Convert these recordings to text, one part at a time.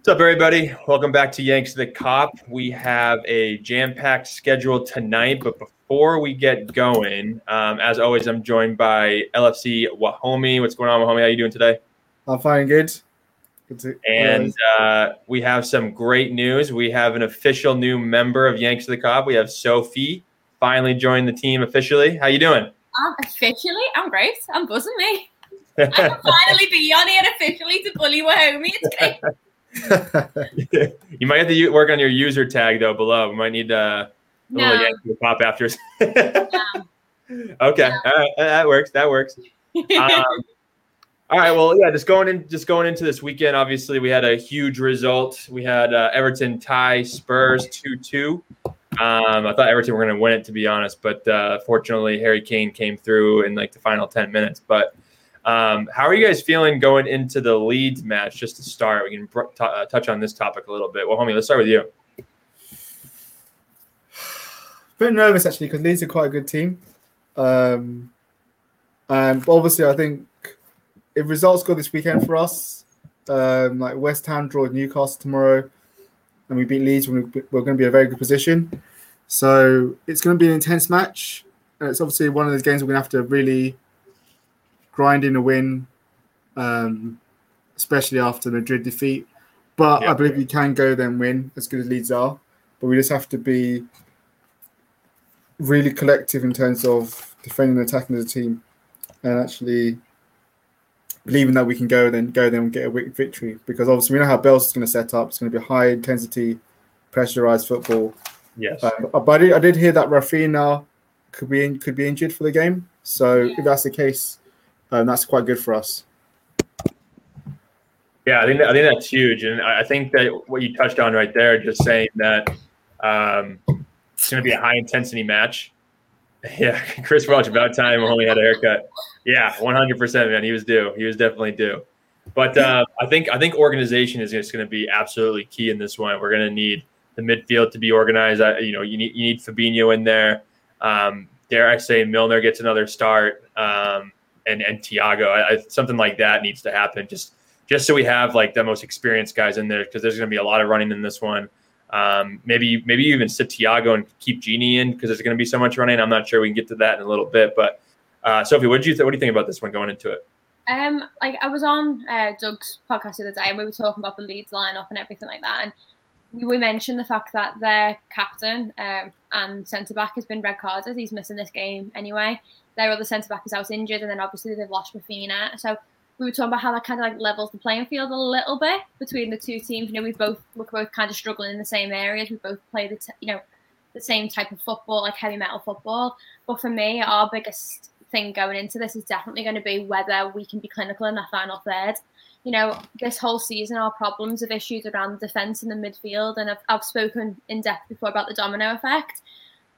What's up, everybody? Welcome back to Yanks the Kop. We have a jam-packed schedule tonight, but before we get going, um, as always, I'm joined by LFC Wahomie. What's going on, Wahomie? How are you doing today? I'm fine, good. good to, and uh, we have some great news. We have an official new member of Yanks the Kop. We have Sophie finally joined the team officially. How you doing? Um, officially, I'm great. I'm buzzing me. I can finally be on here officially to bully Wahomie. It's great. you might have to work on your user tag though below. We might need uh, a no. little Yankee pop after. no. Okay, no. All right. that works. That works. Um, all right. Well, yeah. Just going in, just going into this weekend. Obviously, we had a huge result. We had uh, Everton tie Spurs two two. Um, I thought Everton were going to win it, to be honest, but uh, fortunately, Harry Kane came through in like the final ten minutes. But um, how are you guys feeling going into the Leeds match? Just to start, we can t- uh, touch on this topic a little bit. Well, homie, let's start with you. A bit nervous actually because Leeds are quite a good team, um, and obviously I think if results go this weekend for us, um, like West Ham draw Newcastle tomorrow, and we beat Leeds, we're, we're going to be in a very good position. So it's going to be an intense match, and it's obviously one of those games we're going to have to really grinding a win, um, especially after Madrid defeat. But yeah. I believe we can go then win as good as Leeds are. But we just have to be really collective in terms of defending and attacking as a team, and actually believing that we can go then go then and get a victory. Because obviously we know how Bielsa's is going to set up. It's going to be high intensity, pressurized football. Yes. Uh, but I did, I did hear that Raphinha could be in, could be injured for the game. So if that's the case, and that's quite good for us. Yeah, I think that, I think that's huge, and I think that what you touched on right there, just saying that um, it's going to be a high intensity match. Yeah, Chris Welch about time only had a haircut. Yeah, one hundred percent, man. He was due. He was definitely due. But uh, I think I think organization is just going to be absolutely key in this one. We're going to need the midfield to be organized. you know, you need you need Fabinho in there. Um, dare I say Milner gets another start. Um, and and Thiago. I, I, something like that needs to happen. Just just so we have like the most experienced guys in there because there's going to be a lot of running in this one. Um, maybe maybe even sit Thiago and keep Gini in because there's going to be so much running. I'm not sure we can get to that in a little bit. But uh, Sophie, what did you th- what do you think about this one going into it? Um, like I was on uh, Doug's podcast the other day and we were talking about the Leeds lineup and everything like that, and we mentioned the fact that their captain um, and centre back has been red carded. He's missing this game anyway their other centre back is out injured, and then obviously they've lost Raphinha. So we were talking about how that kind of like levels the playing field a little bit between the two teams. You know, we both we're both kind of struggling in the same areas. We both play the t- you know the same type of football, like heavy metal football. But for me, our biggest thing going into this is definitely going to be whether we can be clinical in that final third. You know, this whole season, our problems have issues around the defence and the midfield, and I've, I've spoken in depth before about the domino effect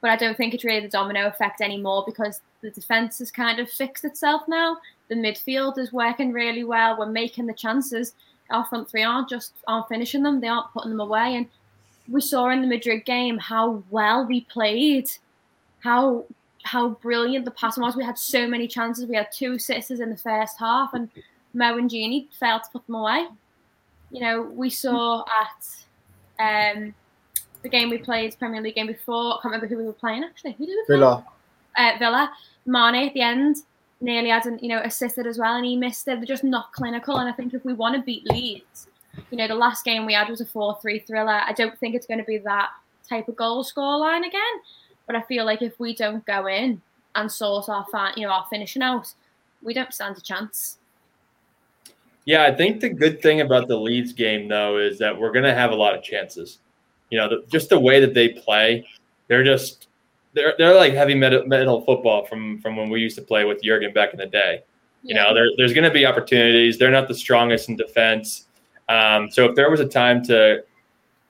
but I don't think it's really the domino effect anymore because the defense has kind of fixed itself now. The midfield is working really well. We're making the chances. Our front three aren't just aren't finishing them; they aren't putting them away. And we saw in the Madrid game how well we played, how how brilliant the passing was. We had so many chances. We had two assists in the first half, and Mo and Gini failed to put them away. You know, we saw at um, the game we played, Premier League game before. I can't remember who we were playing actually. Who did we play? Villa. Uh, Villa. Mane at the end nearly had an, you know assisted as well, and he missed it. They're just not clinical. And I think if we want to beat Leeds, you know, the last game we had was a four-three thriller. I don't think it's going to be that type of goal score line again. But I feel like if we don't go in and sort our you know our finishing out, we don't stand a chance. Yeah, I think the good thing about the Leeds game though is that we're going to have a lot of chances you know, the, just the way that they play, they're just they're they're like heavy metal, metal football from from when we used to play with Jurgen back in the day. You know, there, there's going to be opportunities. They're not the strongest in defense. Um, so if there was a time to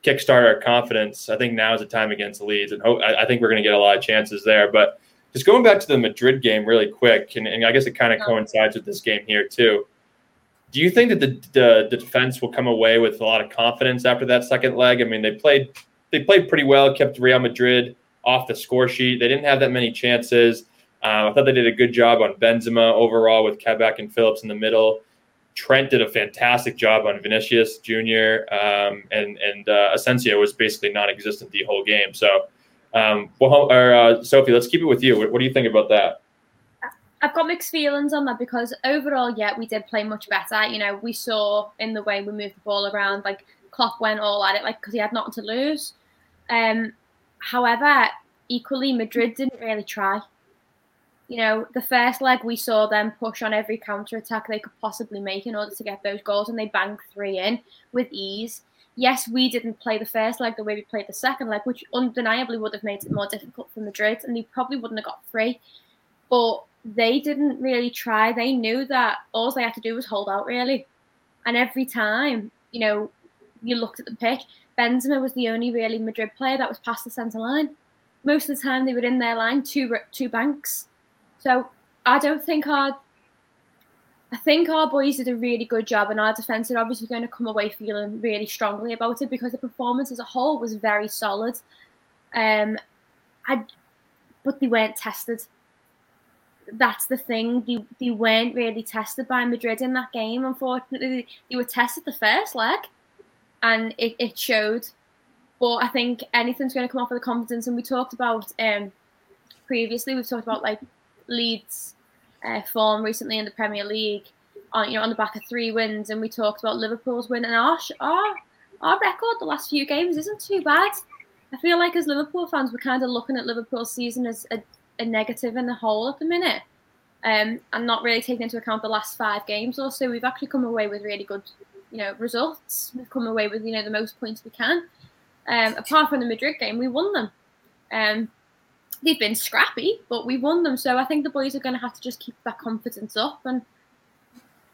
kickstart our confidence, I think now is the time against Leeds, and hope, I, I think we're going to get a lot of chances there. But just going back to the Madrid game really quick, and, and I guess it kind of coincides with this game here too. Do you think that the, the, the defense will come away with a lot of confidence after that second leg? I mean, they played they played pretty well, kept Real Madrid off the score sheet. They didn't have that many chances. Uh, I thought they did a good job on Benzema overall with Kabak and Phillips in the middle. Trent did a fantastic job on Vinicius Jr. Um, and and uh, Asensio was basically non-existent the whole game. So, um, well, or, uh, Sophie, let's keep it with you. What, what, do you think about that? I've got mixed feelings on that because overall, yeah, we did play much better. You know, we saw in the way we moved the ball around, like Klopp went all at it, like because he had nothing to lose. Um, however, equally, Madrid didn't really try you know, the first leg we saw them push on every counter attack they could possibly make in order to get those goals, and they banged three in with ease. Yes, we didn't play the first leg the way we played the second leg, which undeniably would have made it more difficult for Madrid, and they probably wouldn't have got three. But they didn't really try. They knew that all they had to do was hold out, really. And every time, you know, you looked at the pitch, Benzema was the only really Madrid player that was past the centre line. Most of the time, they were in their line, two two banks so I don't think our I think our boys did a really good job, and our defence are obviously going to come away feeling really strongly about it because the performance as a whole was very solid. Um, I, but they weren't tested. That's the thing. They, they weren't really tested by Madrid in that game. Unfortunately, they were tested the first leg, and it, it showed. But I think anything's going to come off of the confidence. And we talked about um, previously. We've talked about like Leeds uh, form recently in the Premier League, on you know on the back of three wins, and we talked about Liverpool's win, and our our our record the last few games isn't too bad. I feel like as Liverpool fans, we're kind of looking at Liverpool's season as a, a negative in the whole at the minute, um, and not really taking into account the last five games or so. We've actually come away with really good, you know, results. We've come away with you know the most points we can. Um, apart from the Madrid game, we won them. Um, they've been scrappy, but we won them. So I think the boys are going to have to just keep that confidence up and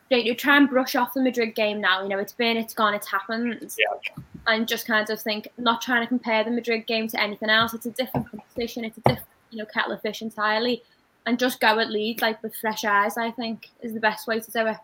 you know, try and brush off the Madrid game now. You know, it's been, it's gone, it's happened. Yeah. And just kind of think, not trying to compare the Madrid game to anything else. It's a different competition. It's a different, you know, kettle of fish entirely. And just go at lead like with fresh eyes. I think is the best way to do it.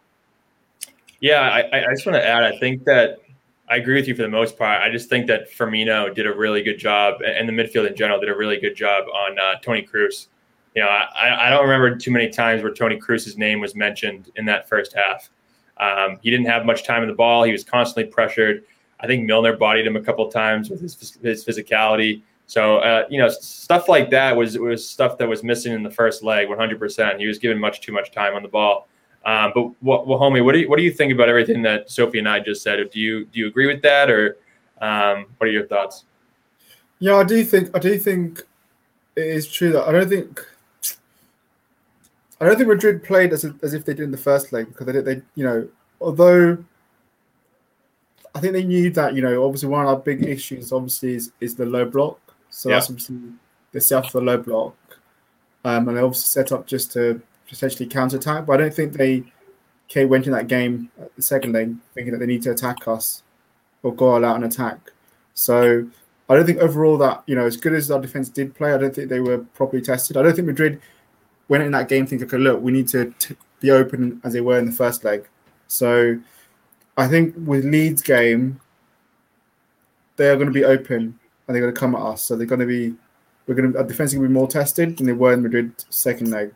Yeah, I, I just want to add. I think that I agree with you for the most part. I just think that Firmino did a really good job, and the midfield in general did a really good job on uh, Toni Kroos. You know, I, I don't remember too many times where Toni Kroos's name was mentioned in that first half. Um, he didn't have much time in the ball. He was constantly pressured. I think Milner bodied him a couple times with his, his physicality. So uh, you know, stuff like that was was stuff that was missing in the first leg. 100. percent He was given much too much time on the ball. Um, but what, well, homie, what do you what do you think about everything that Sophie and I just said? Do you do you agree with that, or um, what are your thoughts? Yeah, I do think I do think it is true that I don't think I don't think Madrid played as, as if they did in the first leg because they did they you know although I think they knew that you know obviously one of our big issues obviously is, is the low block so yeah. that's obviously they set up the low block um, and they obviously set up just to potentially counter attack. But I don't think they okay, went in that game the second leg thinking that they need to attack us or go all out and attack. So I don't think overall that you know as good as our defense did play, I don't think they were properly tested. I don't think Madrid went in that game thinking, okay, look, we need to t- be open as they were in the first leg. So I think with Leeds game, they are going to be open and they're going to come at us. So they're going to be we're going to our defense is going to be more tested than they were in Madrid second leg.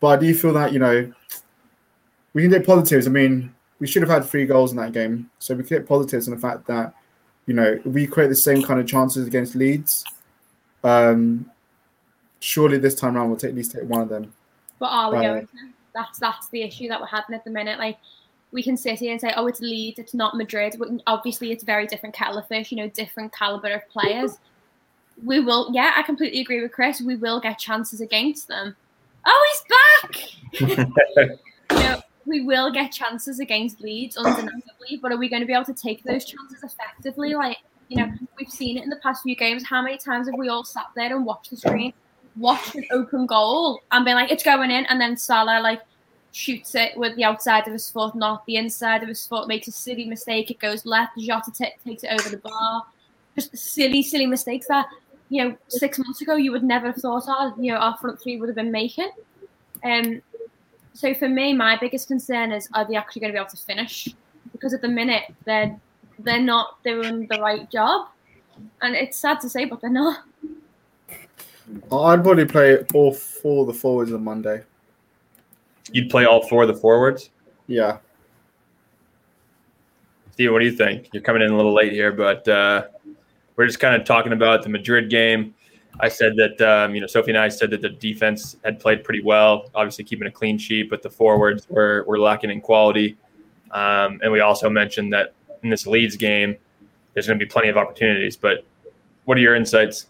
But I do feel that you know we can get positives. I mean, we should have had three goals in that game, so we can get positives on the fact that you know we create the same kind of chances against Leeds. Um, surely this time around we'll take, at least take one of them. But are we uh, going to? That's that's the issue that we're having at the minute. Like we can sit here and say, oh, it's Leeds, it's not Madrid. Obviously, it's very different kettle of fish. You know, different caliber of players. We will, yeah, I completely agree with Chris. We will get chances against them oh, he's back. you know, we will get chances against Leeds, undeniably, but are we going to be able to take those chances effectively? Like, you know, we've seen it in the past few games. How many times have we all sat there and watched the screen, watched an open goal, and been like, it's going in, and then Salah, like, shoots it with the outside of his foot, not the inside of his foot, makes a silly mistake, it goes left, Jota t- takes it over the bar. Just silly, silly mistakes that you know, six months ago you would never have thought our, you know, our front three would have been making. Um, so for me, my biggest concern is are they actually going to be able to finish? Because at the minute they're they're not doing the right job, and it's sad to say, but they're not. I'd probably play all four of the forwards on Monday. You'd play all four of the forwards. Yeah. Steve, what do you think? You're coming in a little late here, but uh, we're just kind of talking about the Madrid game. I said that um, you know Sophie and I said that the defense had played pretty well, obviously keeping a clean sheet, but the forwards were were lacking in quality. Um, and we also mentioned that in this Leeds game, there's going to be plenty of opportunities. But what are your insights?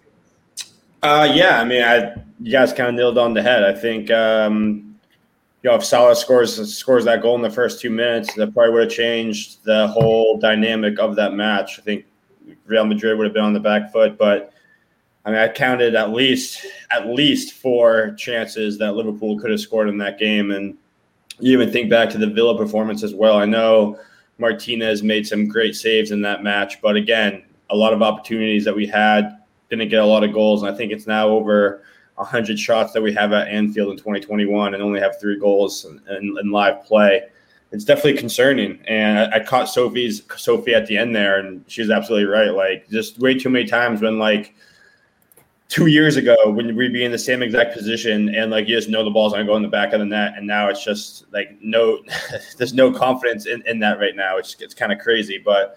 Uh, yeah, I mean, I you guys kind of nailed on the head. I think um, you know if Salah scores scores that goal in the first two minutes, that probably would have changed the whole dynamic of that match. I think Real Madrid would have been on the back foot, but I mean, I counted at least at least four chances that Liverpool could have scored in that game, and you even think back to the Villa performance as well. I know Martinez made some great saves in that match, but again, a lot of opportunities that we had didn't get a lot of goals, and I think it's now over 100 shots that we have at Anfield in 2021 and only have three goals in, live play. It's definitely concerning. And I, I, caught Sophie's Sophie at the end there, and she's absolutely right. Like just way too many times when like two years ago when we'd be in the same exact position and like you just know the ball's gonna go in the back of the net, and now it's just like no, there's no confidence in, in that right now. It's it's kind of crazy, but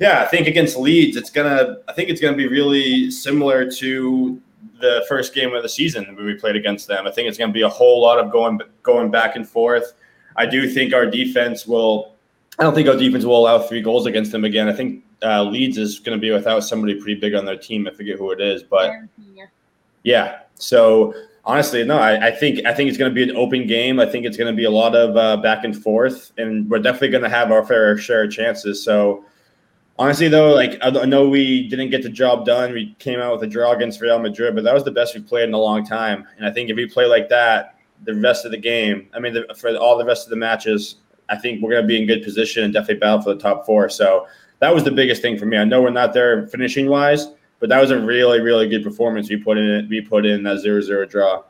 yeah, I think against Leeds, it's gonna. I think it's gonna be really similar to the first game of the season when we played against them. I think it's gonna be a whole lot of going going back and forth. I do think our defense will. I don't think our defense will allow three goals against them again. I think uh, Leeds is going to be without somebody pretty big on their team. I forget who it is, but yeah. So honestly, no, I, I, think I think it's going to be an open game. I think it's going to be a lot of uh, back and forth, and we're definitely going to have our fair share of chances. So honestly, though, like I know we didn't get the job done. We came out with a draw against Real Madrid, but that was the best we've played in a long time. And I think if we play like that, the rest of the game, I mean, the, for all the rest of the matches, I think we're going to be in good position and definitely battle for the top four. So that was the biggest thing for me. I know we're not there finishing wise, but that was a really, really good performance we put in. We put in that zero-zero draw.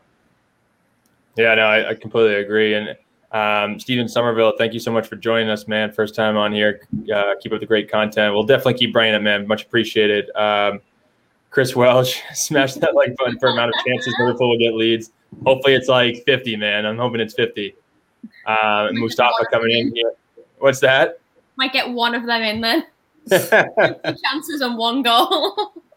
Yeah, no, I, I completely agree. And um, Stephen Somerville, thank you so much for joining us, man. First time on here. Uh, keep up the great content. We'll definitely keep bringing it, man. Much appreciated. Um, Chris Welch, smash that like button for amount of chances Liverpool will get leads. Hopefully it's like 50, man. I'm hoping it's 50. Uh, Mustafa coming in here. What's that? Might get one of them in then. chances on one goal.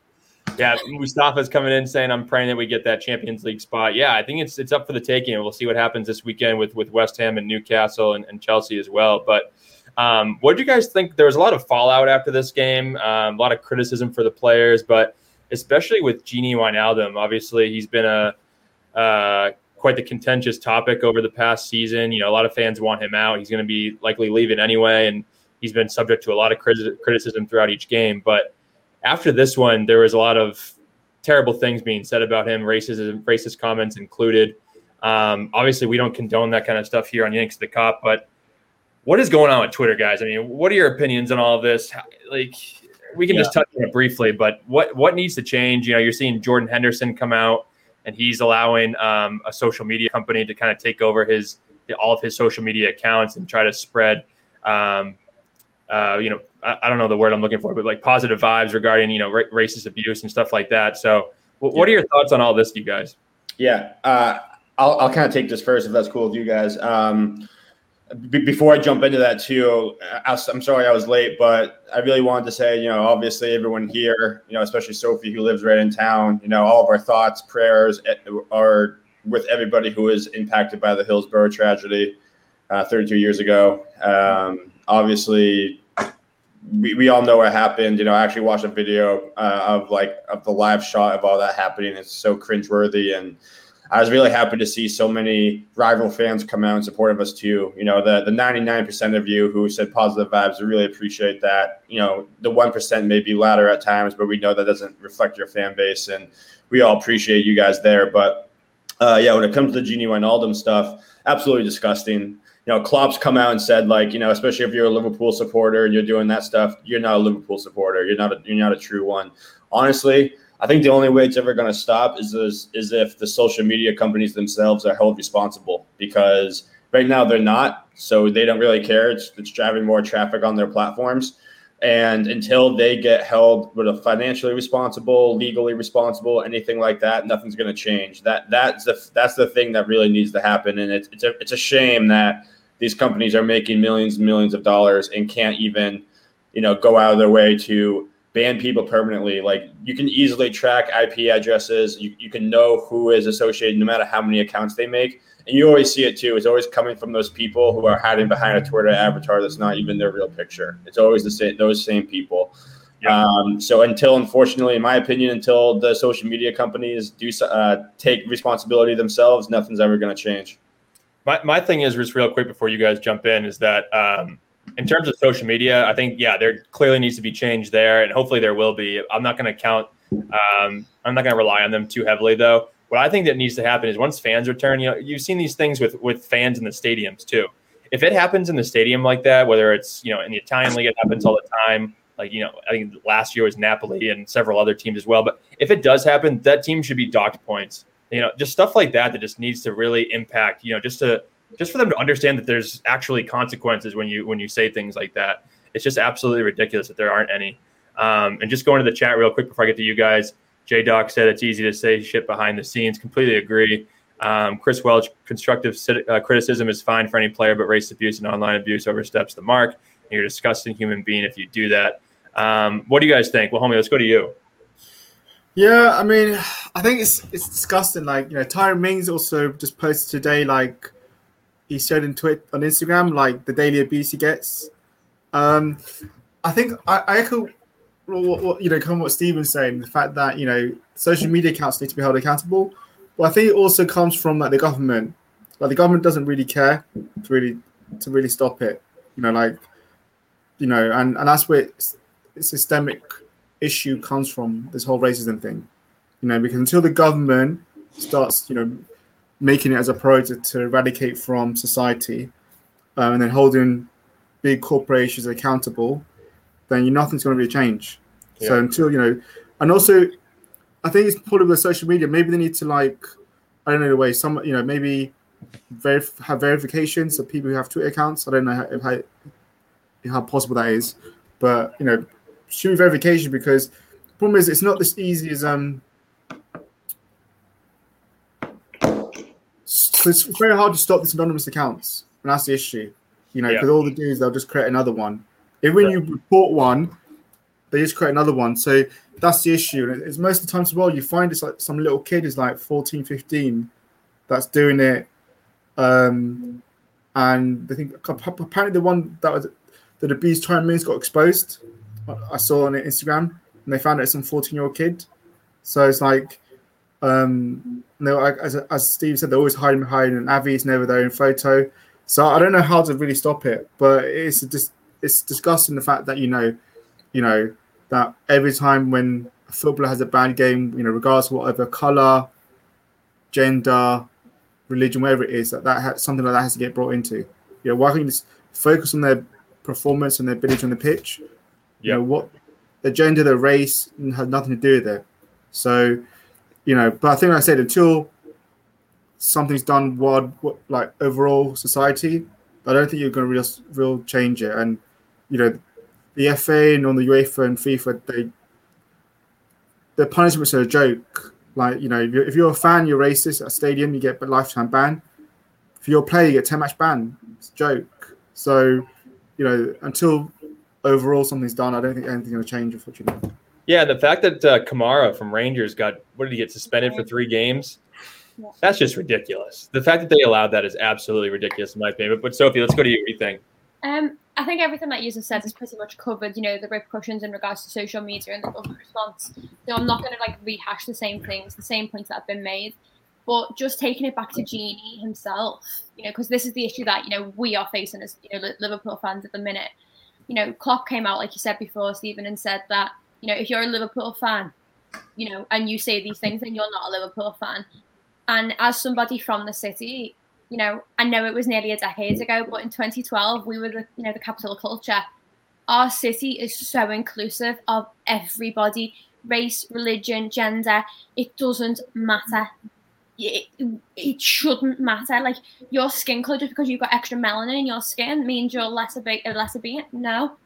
yeah, Mustafa's coming in saying I'm praying that we get that Champions League spot. Yeah, I think it's it's up for the taking, we'll see what happens this weekend with with West Ham and Newcastle and, and Chelsea as well. But um, what do you guys think? There was a lot of fallout after this game, um, a lot of criticism for the players, but especially with Gini Wijnaldum. Obviously, he's been a uh, quite the contentious topic over the past season. You know, a lot of fans want him out. He's going to be likely leaving anyway, and he's been subject to a lot of criticism throughout each game, but after this one, there was a lot of terrible things being said about him, racist racist comments included. Um, obviously, we don't condone that kind of stuff here on Yanks the Kop, but what is going on with Twitter, guys? I mean, what are your opinions on all of this? Like, we can yeah. just touch on it briefly, but what what needs to change? You know, you're seeing Jordan Henderson come out, and he's allowing um, a social media company to kind of take over his all of his social media accounts and try to spread um, uh, you know, I, I, don't know the word I'm looking for, but like positive vibes regarding, you know, ra- racist abuse and stuff like that. So, w- what are your thoughts on all this, you guys? Yeah, uh, I'll, I'll kind of take this first if that's cool with you guys. Um, b- before I jump into that too, I, am sorry I was late, but I really wanted to say, you know, obviously everyone here, you know, especially Sophie who lives right in town, you know, all of our thoughts, prayers eh, are with everybody who is impacted by the Hillsborough tragedy uh, 32 years ago. Um, obviously we, we all know what happened. You know, I actually watched a video uh, of like of the live shot of all that happening. It's so cringeworthy, and I was really happy to see so many rival fans come out in support of us too. You know, the the ninety nine percent of you who said positive vibes, we really appreciate that. You know, the one percent may be louder at times, but we know that doesn't reflect your fan base, and we all appreciate you guys there. But uh, yeah, when it comes to the Gini Wijnaldum stuff, absolutely disgusting you know, Klopp's come out and said like, you know, especially if you're a Liverpool supporter and you're doing that stuff, you're not a Liverpool supporter. You're not a, you're not a true one. Honestly, I think the only way it's ever going to stop is, is is if the social media companies themselves are held responsible because right now they're not, so they don't really care. It's it's driving more traffic on their platforms. And until they get held with a financially responsible, legally responsible, anything like that, nothing's going to change. That that's the that's the thing that really needs to happen. And it's it's a it's a shame that these companies are making millions and millions of dollars and can't even, you know, go out of their way to ban people permanently. Like you can easily track IP addresses. You, you can know who is associated no matter how many accounts they make. And you always see it too. It's always coming from those people who are hiding behind a Twitter avatar that's not even their real picture. It's always the same those same people. Yeah. Um, so until, unfortunately, in my opinion, until the social media companies do uh, take responsibility themselves, nothing's ever going to change. My, my thing is just real quick before you guys jump in is that um, in terms of social media, I think yeah, there clearly needs to be change there, and hopefully there will be. I'm not going to count. Um, I'm not going to rely on them too heavily though. What I think that needs to happen is once fans return, you know, you've seen these things with with fans in the stadiums too. If it happens in the stadium like that, whether it's you know in the Italian league, it happens all the time. Like you know, I think last year was Napoli and several other teams as well. But if it does happen, that team should be docked points. You know, just stuff like that that just needs to really impact. You know, just to just for them to understand that there's actually consequences when you when you say things like that. It's just absolutely ridiculous that there aren't any. Um, and just going to the chat real quick before I get to you guys. J Doc said it's easy to say shit behind the scenes. Completely agree. Um, Chris Welch, constructive uh, criticism is fine for any player, but race abuse and online abuse oversteps the mark. You're a disgusting human being if you do that. Um, what do you guys think? Well, homie, let's go to you. Yeah, I mean, I think it's it's disgusting. Like, you know, Tyrone Mings also just posted today, like, he shared in tweet on Instagram, like the daily abuse he gets. Um, I think I, I echo what, what, you know, come what Steven's saying, the fact that you know social media accounts need to be held accountable. But I think it also comes from like the government. Like the government doesn't really care to really to really stop it. You know, like you know, and and that's where it's, it's systemic issue comes from this whole racism thing. You know, because until the government starts, you know, making it as a priority to eradicate from society, um, and then holding big corporations accountable, then nothing's going to be a change. Yeah. So until you know, and also, I think it's probably with social media. Maybe they need to like, I don't know the way some you know maybe verif- have verifications of people who have Twitter accounts. I don't know how, how, how possible that is, but you know, should verification because the problem is it's not as easy as um So it's very hard to stop these anonymous accounts, and that's the issue. You know, because yeah. all they do is they'll just create another one. If when you report one, they just create another one. So that's the issue. And it's most of the times as well, you find it's like some little kid is like 14, 15 that's doing it. Um, and I think apparently the one that was that abused Tyrone Mings got exposed. I saw on Instagram, and they found it some 14 year old kid. So it's like um, no, as, as Steve said, they're always hiding behind, and Avi's never there in photo. So I don't know how to really stop it, but it's just it's disgusting the fact that you know, you know that every time when a footballer has a bad game, you know, regardless of whatever color, gender, religion, whatever it is, that that has, something like that has to get brought into. You know, why can't you just focus on their performance and their ability on the pitch? Yeah. You know what, the gender, the race, has nothing to do with it. So you know, but I think like I said until something's done what, what like overall society, I don't think you're going to real real change it. And you know, the FA and on the UEFA and FIFA, they the punishments are a joke. Like you know, if you're a fan, you're racist at a stadium, you get a lifetime ban. If you're a player, you get ten match ban. It's a joke. So you know, until overall something's done, I don't think anything's going to change. Unfortunately. Yeah, the fact that uh, Kamara from Rangers got what did he get suspended for three games? That's just ridiculous. The fact that they allowed that is absolutely ridiculous in my opinion. But, but Sophie, let's go to you. What do you think? Um, I think everything that you just said is pretty much covered. You know, the repercussions in regards to social media and the government response. So I'm not going to like rehash the same things, the same points that have been made. But just taking it back to Gini himself, you know, because this is the issue that you know we are facing as you know Liverpool fans at the minute. You know, Klopp came out like you said before, Stephen, and said that you know, if you're a Liverpool fan, you know, and you say these things, then you're not a Liverpool fan. And as somebody from the city, you know, I know it was nearly a decade ago, but in 2012, we were the, you know, the capital of culture. Our city is so inclusive of everybody, race, religion, gender. It doesn't matter. It, it shouldn't matter. Like your skin color, just because you've got extra melanin in your skin, means you're less a, a lesser being. No,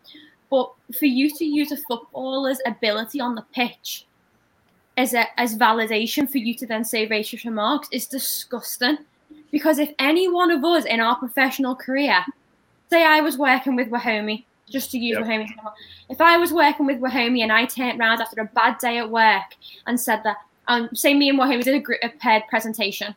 but for you to use a footballer's ability on the pitch as a, as validation for you to then say racist remarks is disgusting. Because if any one of us in our professional career, say I was working with Wahomey, just to use Yep. If I was working with Wahomey and I turned around after a bad day at work and said that, um, say me and Wahomey did a, gr- a paired presentation,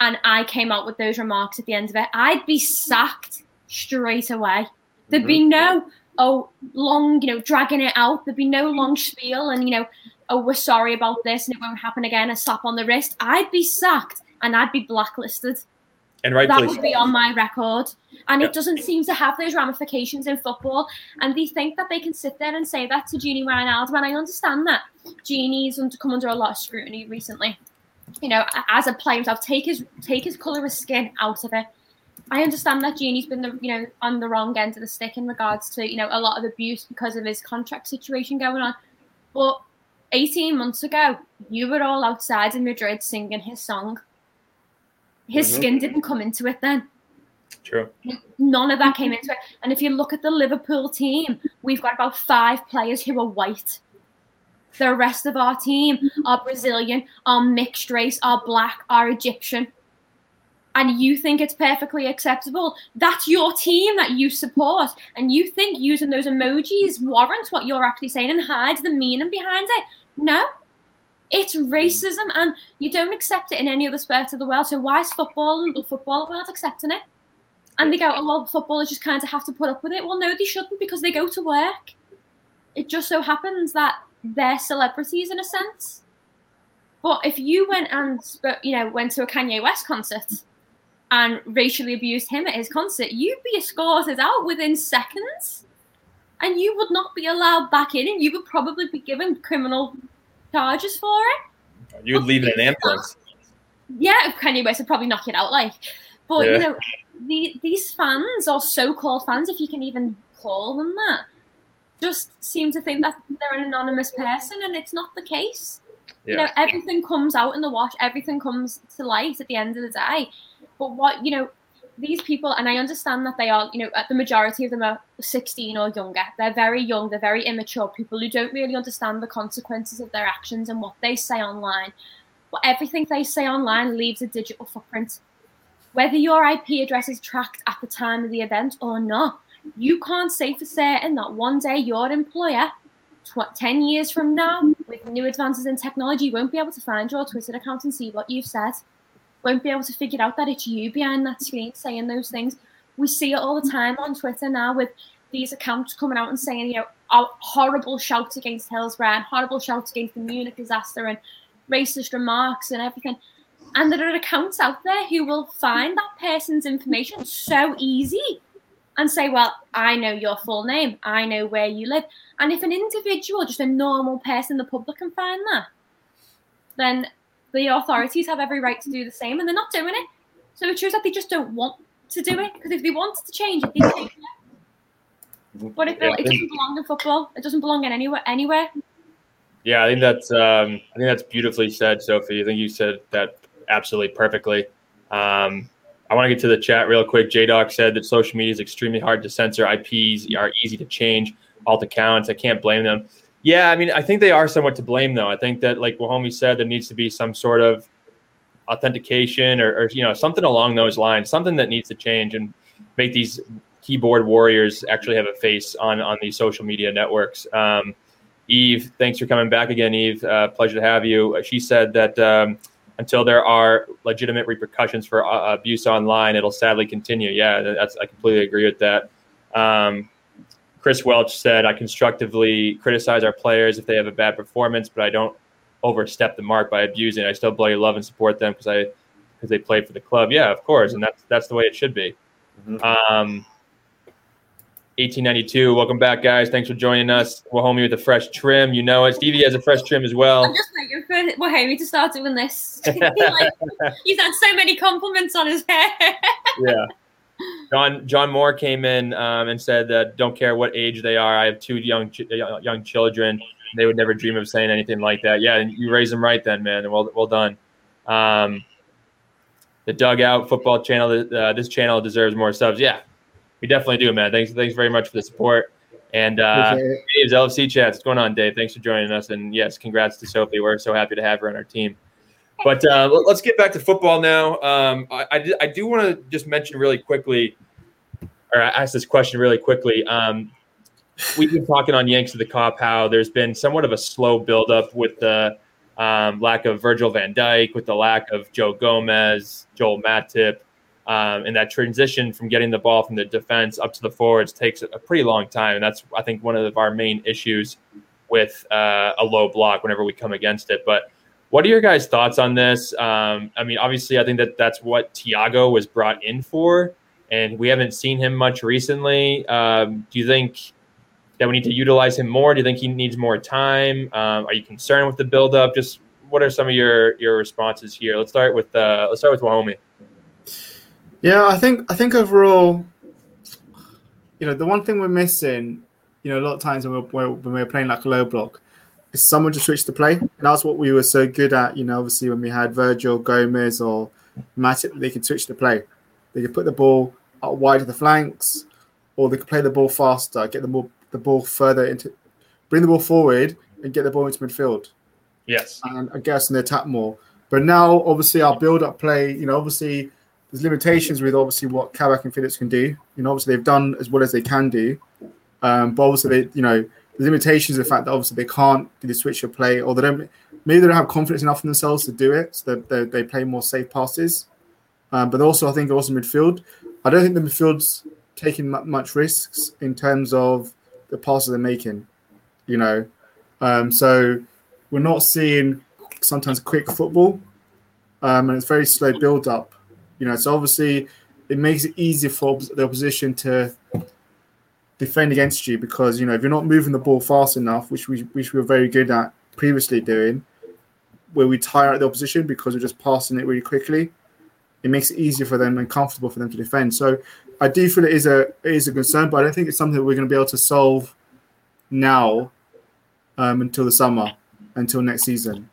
and I came out with those remarks at the end of it, I'd be sacked straight away. There'd be no oh long, you know, dragging it out. There'd be no long spiel and you know, oh we're sorry about this and it won't happen again. A slap on the wrist. I'd be sacked and I'd be blacklisted. And right, That would be on my record. And it doesn't seem to have those ramifications in football. And they think that they can sit there and say that to Gini Wijnaldum. And I understand that Gini's under, come under a lot of scrutiny recently. You know, as a player himself, take his take his colour of skin out of it. I understand that Gini's been the you know on the wrong end of the stick in regards to you know a lot of abuse because of his contract situation going on. But 18 months ago, you were all outside in Madrid singing his song. His Mhm. skin didn't come into it then. true. None of that came into it. And if you look at the Liverpool team, we've got about five players who are white. The rest of our team mm-hmm. are Brazilian, are mixed race, are black, are Egyptian. And you think it's perfectly acceptable. That's your team that you support. And you think using those emojis warrants what you're actually saying and hides the meaning behind it. No. It's racism and you don't accept it in any other sport of the world. So why is football and the football world accepting it? And they go, oh, well, footballers just kind of have to put up with it. Well, no, they shouldn't because they go to work. It just so happens that they're celebrities in a sense. But if you went and, you know, went to a Kanye West concert and racially abused him at his concert, you'd be escorted out within seconds. And you would not be allowed back in, and you would probably be given criminal charges for it. You would leave in an ambulance. Yeah, Kanye West would probably knock it out, like. But Yeah. you know, the, these fans or so-called fans, if you can even call them that, just seem to think that they're an anonymous person, and it's not the case. You know, everything comes out in the wash. Everything comes to light at the end of the day. But what you know, these people, and I understand that they are, you know, the majority of them are 16 or younger. They're very young. They're very immature. People who don't really understand the consequences of their actions and what they say online. But everything they say online leaves a digital footprint. Whether your IP address is tracked at the time of the event or not, you can't say for certain that one day your employer, tw- 10 years from now, with new advances in technology, won't be able to find your Twitter account and see what you've said. Won't be able to figure out that it's you behind that screen saying those things. We see it all the time on Twitter now with these accounts coming out and saying, you know, horrible shouts against Hillsborough and horrible shouts against the Munich disaster and racist remarks and everything. And there are accounts out there who will find that person's information so easy and say, Well, I know your full name, I know where you live. And if an individual, just a normal person, the public can find that, then the authorities have every right to do the same, and they're not doing it. So it shows that they just don't want to do it because if they wanted to change it, they change it. But it, Yeah. it doesn't belong in football. It doesn't belong in anywhere. Anywhere. Yeah, I think that's um, I think that's beautifully said, Sophie. I think you said that absolutely perfectly. Um, I want to get to the chat real quick. J Doc said that social media is extremely hard to censor. IPs are easy to change. Alt accounts, I can't blame them. Yeah, I mean, I think they are somewhat to blame, though. I think that, like Wahomey said, there needs to be some sort of authentication or, or you know something along those lines, something that needs to change and make these keyboard warriors actually have a face on on these social media networks. Um, Eve, thanks for coming back again, Eve. Uh, pleasure to have you. She said that um, until there are legitimate repercussions for uh, abuse online, it'll sadly continue. Yeah, that's I completely agree with that. Um, Chris Welch said, I constructively criticize our players if they have a bad performance, but I don't overstep the mark by abusing. I still bloody love and support them because I because they play for the club. Yeah, of course, and that's that's the way it should be. Mhm. Um, 1892. Welcome back, guys. Thanks for joining us. Wahomey with a fresh trim. You know it. Stevie has a fresh trim as well. I'm just waiting for Wahomey to start doing this. Like, he's had so many compliments on his hair. yeah. John John Moore came in um, and said that don't care what age they are. I have two young ch- young children. They would never dream of saying anything like that. Yeah, and you raise them right then, man. Well well done. Um, the dugout football channel. Uh, this channel deserves more subs. Yeah, we definitely do, man. Thanks thanks very much for the support. And uh. Dave's LFC chats. What's going on, Dave? Thanks for joining us. And yes, congrats to Sophie. We're so happy to have her on our team. But uh, let's get back to football now. Um, I, I, I do want to just mention really quickly, or ask this question really quickly. Um, we've been talking on Yanks of the Kop how there's been somewhat of a slow buildup with the um, lack of Virgil Van Dijk, with the lack of Joe Gomez, Joel Matip, um, and that transition from getting the ball from the defense up to the forwards takes a pretty long time. And that's, I think, one of our main issues with uh, a low block whenever we come against it. But what are your guys' thoughts on this? Um, I mean, obviously, I think that that's what Thiago was brought in for, and we haven't seen him much recently. Um, do you think that we need to utilize him more? Do you think he needs more time? Um, are you concerned with the buildup? Just what are some of your your responses here? Let's start with uh, let's start with Wahome. Yeah, I think I think overall, you know, the one thing we're missing, you know, a lot of times when we're, when we're playing like a low block, is someone to switch the play. And that's what we were so good at. You know, obviously when we had Virgil Gomez or Matip, they could switch the play. They could put the ball out wide to the flanks, or they could play the ball faster, get the ball the ball further into, bring the ball forward and get the ball into midfield. Yes, and I guess the attack more. But now, obviously, our build-up play, you know, obviously there's limitations with obviously what Kabak and Phillips can do. You know, obviously they've done as well as they can do, um, but obviously they, you know, the limitations of the fact that obviously they can't do the switch of play, or they don't, maybe they don't have confidence enough in themselves to do it, so they, they, play more safe passes. Um, but also, I think also midfield, I don't think the midfield's taking much risks in terms of the passes they're making. You know, um, so we're not seeing sometimes quick football, um, and it's very slow build up. You know, so obviously it makes it easier for the opposition to defend against you because you know if you're not moving the ball fast enough, which we which we were very good at previously doing, where we tire out the opposition because we're just passing it really quickly, it makes it easier for them and comfortable for them to defend. So I do feel it is a it is a concern, but I don't think it's something we're going to be able to solve now um, until the summer, until next season.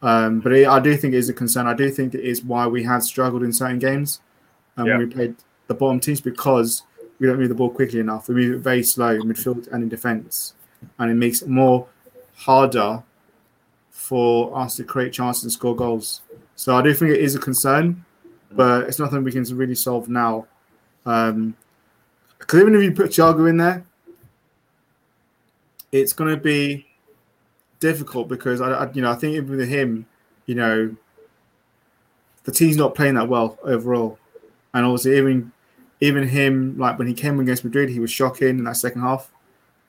Um, but it, I do think it is a concern. I do think it is why we have struggled in certain games um, yeah. when we played the bottom teams because we don't move the ball quickly enough. We move it very slow in midfield and in defence, and it makes it more harder for us to create chances and score goals. So I do think it is a concern, but it's nothing we can really solve now. Because um, even if you put Thiago in there, it's going to be difficult because I, I, you know, I think even with him, you know, the team's not playing that well overall, and obviously even even him, like when he came against Madrid, he was shocking in that second half.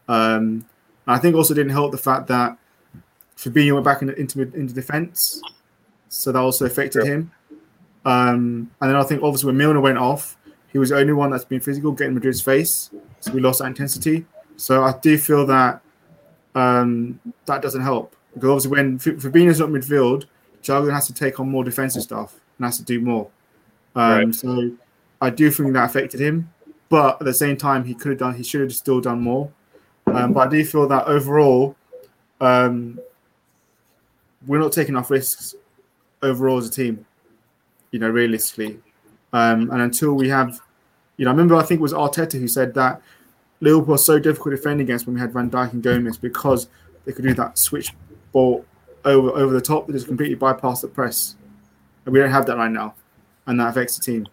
Um, I think also didn't help the fact that Fabinho went back into into, into defense, so that also affected him. Um, and then I think obviously when Milner went off, he was the only one that's been physical, getting Madrid's face, so we lost that intensity. So I do feel that um, that doesn't help because obviously when F- Fabinho's not midfield, Thiago has to take on more defensive stuff and has to do more. Um, right. So I do think that affected him, but at the same time, he could have done. He should have still done more. Um, but I do feel that overall, um, we're not taking enough risks overall as a team. You know, realistically, um, and until we have, you know, I remember I think it was Arteta who said that Liverpool was so difficult to defend against when we had Van Dijk and Gomez because they could do that switch ball over over the top that just completely bypass the press, and we don't have that right now, and that affects the team.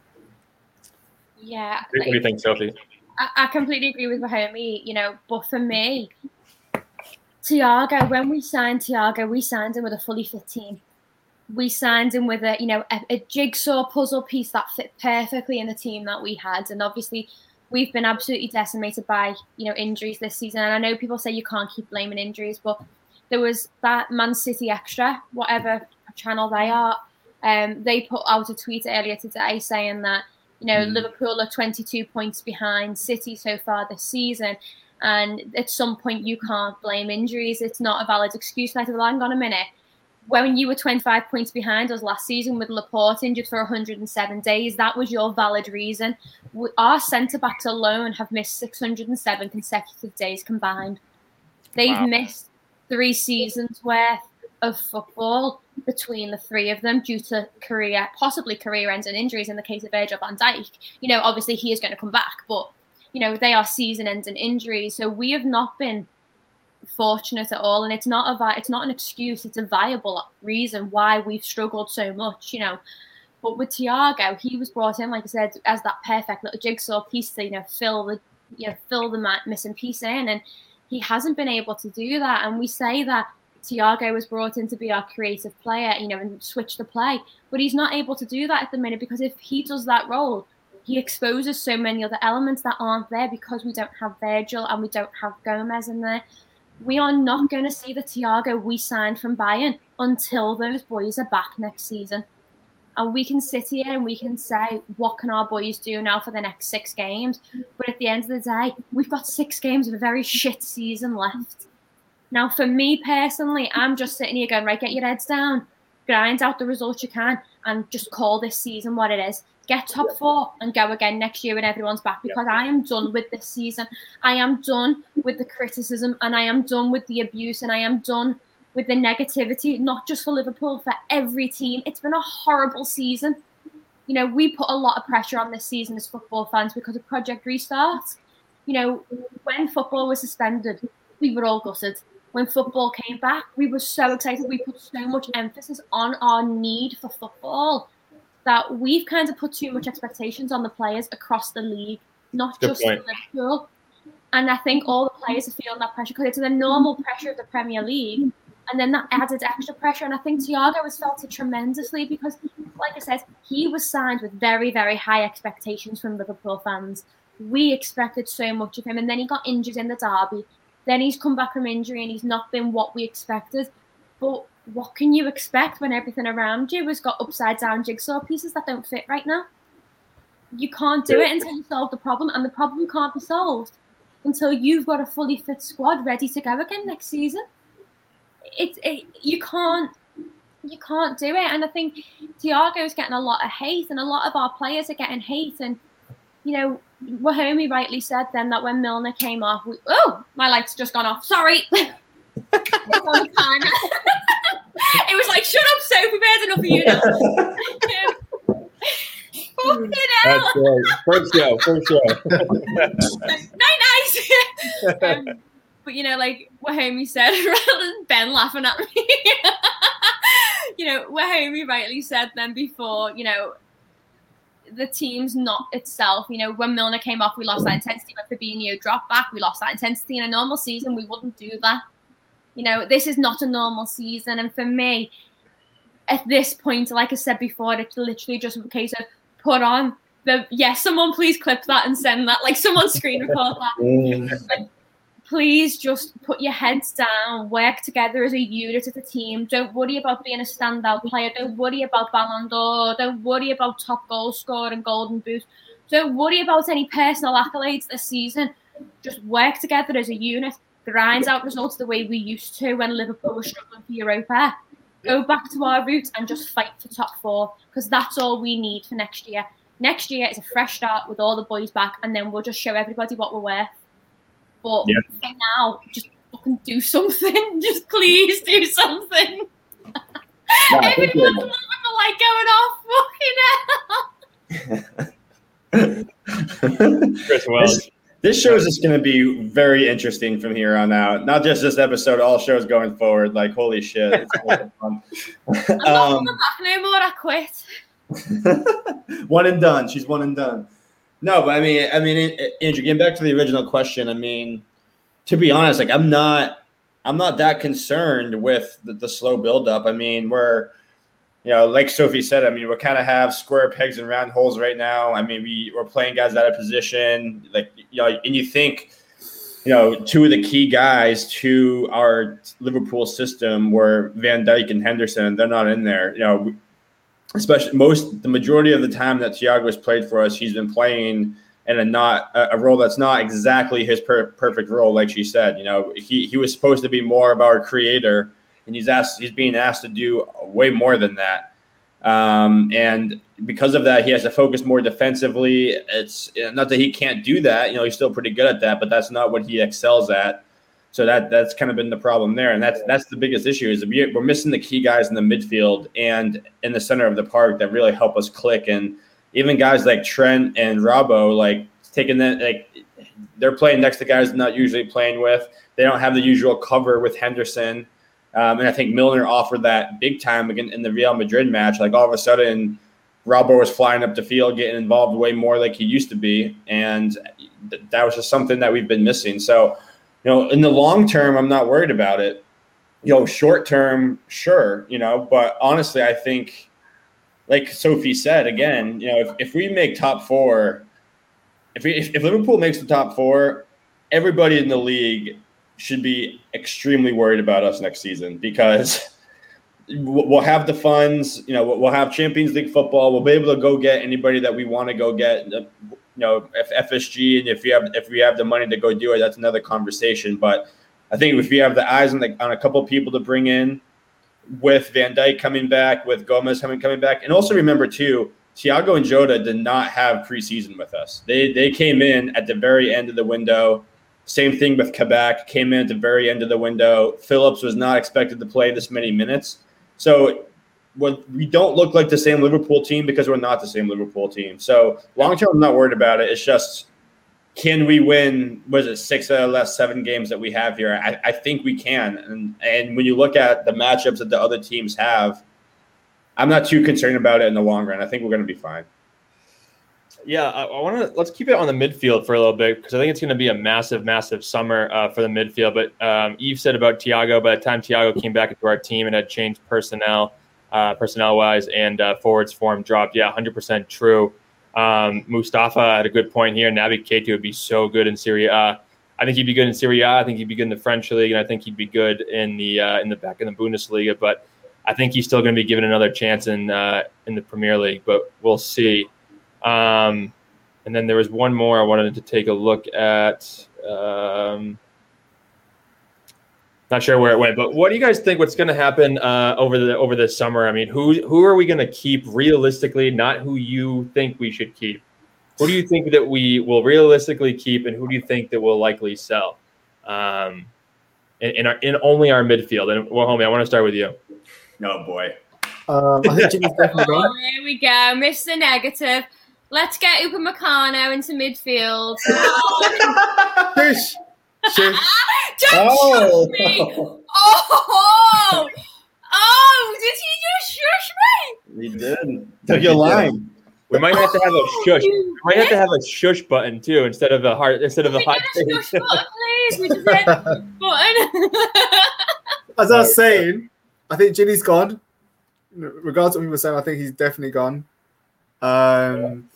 Yeah. What do you think, Sophie? I, I completely agree with Wahome, you know, but for me, Thiago, when we signed Thiago, we signed him with a fully fit team. We signed him with a, you know, a, a jigsaw puzzle piece that fit perfectly in the team that we had. And obviously, we've been absolutely decimated by you know injuries this season. And I know people say you can't keep blaming injuries, but there was that Man City extra, whatever channel they are. Um, they put out a tweet earlier today saying that you know, mm. Liverpool are 22 points behind City so far this season. And at some point, you can't blame injuries. It's not a valid excuse. And I well, hang on a minute. When you were 25 points behind us last season with Laporte injured for 107 days, that was your valid reason. Our centre backs alone have missed 607 consecutive days combined. They've wow. missed three seasons worth of football between the three of them due to career, possibly career ends and injuries in the case of Virgil van Dijk. You know, obviously he is going to come back, but, you know, they are season ends and injuries. So we have not been fortunate at all, and it's not a vi- it's not an excuse. It's a viable reason why we've struggled so much, you know. But with Thiago he was brought in, like I said, as that perfect little jigsaw piece to you know fill the you know fill the missing piece in, and he hasn't been able to do that. And we say that Thiago was brought in to be our creative player, you know, and switch the play, but he's not able to do that at the minute because if he does that role, he exposes so many other elements that aren't there because we don't have Virgil and we don't have Gomez in there. We are not going to see the Thiago we signed from Bayern until those boys are back next season. And we can sit here and we can say, what can our boys do now for the next six games? But at the end of the day, we've got six games of a very shit season left. Now, for me personally, I'm just sitting here going, right, get your heads down, grind out the results you can, and just call this season what it is. Get top four and go again next year when everyone's back because I am done with this season. I am done with the criticism and I am done with the abuse and I am done with the negativity, not just for Liverpool, for every team. It's been a horrible season. You know, we put a lot of pressure on this season as football fans because of Project Restart. You know, when football was suspended, we were all gutted. When football came back, we were so excited. We put so much emphasis on our need for football that we've kind of put too much expectations on the players across the league, not Good just. Liverpool. And I think all the players are feeling that pressure because it's the normal pressure of the Premier League and then that added extra pressure. And I think Thiago has felt it tremendously because, like I said, he was signed with very, very high expectations from Liverpool fans. We expected so much of him, and then he got injured in the derby. Then he's come back from injury, and he's not been what we expected. But what can you expect when everything around you has got upside down jigsaw pieces that don't fit right now? You can't do it until you solve the problem, and the problem can't be solved until you've got a fully fit squad ready to go again next season it's it, you can't you can't do it. And I think Thiago's getting a lot of hate, and a lot of our players are getting hate. And you know, Wahome rightly said then that when Milner came off, we, oh, my light's just gone off. Sorry. it was like, shut up, Sophie, there's enough of you now. Fucking hell. That's right. First show, first show. night, night. um, but you know, like Wahome said, rather than Ben laughing at me, you know, Wahome rightly said then before, you know, the team's not itself. You know, when Milner came off, we lost that intensity. When Fabinho dropped back, we lost that intensity. In a normal season, we wouldn't do that. You know, this is not a normal season. And for me, at this point, like I said before, it's literally just a case of put on the yes, someone please clip that and send that. Like someone screen record that. Please just put your heads down, work together as a unit as a team. Don't worry about being a standout player. Don't worry about Ballon d'Or. Don't worry about top goal scorer and golden boot. Don't worry about any personal accolades this season. Just work together as a unit. Grind out results the way we used to when Liverpool were struggling for Europa. Go back to our roots and just fight for top four because that's all we need for next year. Next year is a fresh start with all the boys back, and then we'll just show everybody what we're worth. But yeah. for now, just fucking do something. just please do something. No, Everyone's like going off fucking hell. Chris Welsh. This show is just going to be very interesting from here on out. Not just this episode, all shows going forward. Like, holy shit. It's fun. I'm not um, back no more. I quit. one and done. She's one and done. No, but I mean, I mean, Andrew, getting back to the original question, I mean, to be honest, like I'm not, I'm not that concerned with the, the slow buildup. I mean, we're, you know, like Sophie said, I mean, we kind of have square pegs and round holes right now. I mean, we we're playing guys out of position, like you know, and you think, you know, two of the key guys to our Liverpool system were Van Dijk and Henderson. They're not in there. You know, especially most the majority of the time that Thiago has played for us, he's been playing in a not a role that's not exactly his per, perfect role, like she said. You know, he he was supposed to be more of our creator, and he's asked he's being asked to do way more than that. Um, and because of that, he has to focus more defensively. It's not that he can't do that. You know, he's still pretty good at that, but that's not what he excels at. So that that's kind of been the problem there, and that's that's the biggest issue is we're missing the key guys in the midfield and in the center of the park that really help us click. And even guys like Trent and Robbo, like taking that, like they're playing next to guys not usually playing with. They don't have the usual cover with Henderson. Um, and I think Milner offered that big time again in the Real Madrid match. Like all of a sudden, Robbo was flying up the field, getting involved way more like he used to be. And th- that was just something that we've been missing. So, you know, in the long term, I'm not worried about it. You know, short term, sure, you know, but honestly, I think, like Sophie said, again, you know, if, if we make top four, if, we, if, if Liverpool makes the top four, everybody in the league should be extremely worried about us next season because we'll have the funds. You know, we'll have Champions League football. We'll be able to go get anybody that we want to go get. You know, if FSG and if we have if we have the money to go do it, that's another conversation. But I think if we have the eyes on the, on a couple people to bring in, with Van Dijk coming back, with Gomez coming coming back, and also remember too, Thiago and Jota did not have preseason with us. They they came in at the very end of the window. Same thing with Kabak, came in at the very end of the window. Phillips was not expected to play this many minutes. So we don't look like the same Liverpool team because we're not the same Liverpool team. So long term, I'm not worried about it. It's just can we win? Was it six out of the last seven games that we have here? I, I think we can. And and when you look at the matchups that the other teams have, I'm not too concerned about it in the long run. I think we're going to be fine. Yeah, I, I want to let's keep it on the midfield for a little bit because I think it's going to be a massive, massive summer uh, for the midfield. But um, Eve said about Thiago. By the time Thiago came back into our team and had changed personnel, uh, personnel wise, and uh, forwards form dropped. Yeah, hundred percent true. Um, Mustafa had a good point here. Naby Keita would be so good in Serie I think he'd be good in Serie A. I think he'd be good in the French league, and I think he'd be good in the uh, in the back in the Bundesliga. But I think he's still going to be given another chance in uh, in the Premier League. But we'll see. Um, and then there was one more I wanted to take a look at. Um, not sure where it went, but what do you guys think? What's going to happen uh, over the over this summer? I mean, who who are we going to keep realistically? Not who you think we should keep. Who do you think that we will realistically keep, and who do you think that will likely sell? Um, in in, our, in only our midfield. And well, homie, I want to start with you. Oh boy. Um, I think Jimmy's definitely Oh, here we go, Mr. Negative. Let's get Upamecano into midfield. Shush. Shush. Don't Oh. shush me! Oh! Oh! Did he just shush me? He did. Took your line. We might have to have a shush. We might have to have a shush button too, instead of a heart, instead of a Can hot get a take. shush button, please? We just hit button. As I was saying, I think Gini's gone. Regardless of what people saying, I think he's definitely gone. Um,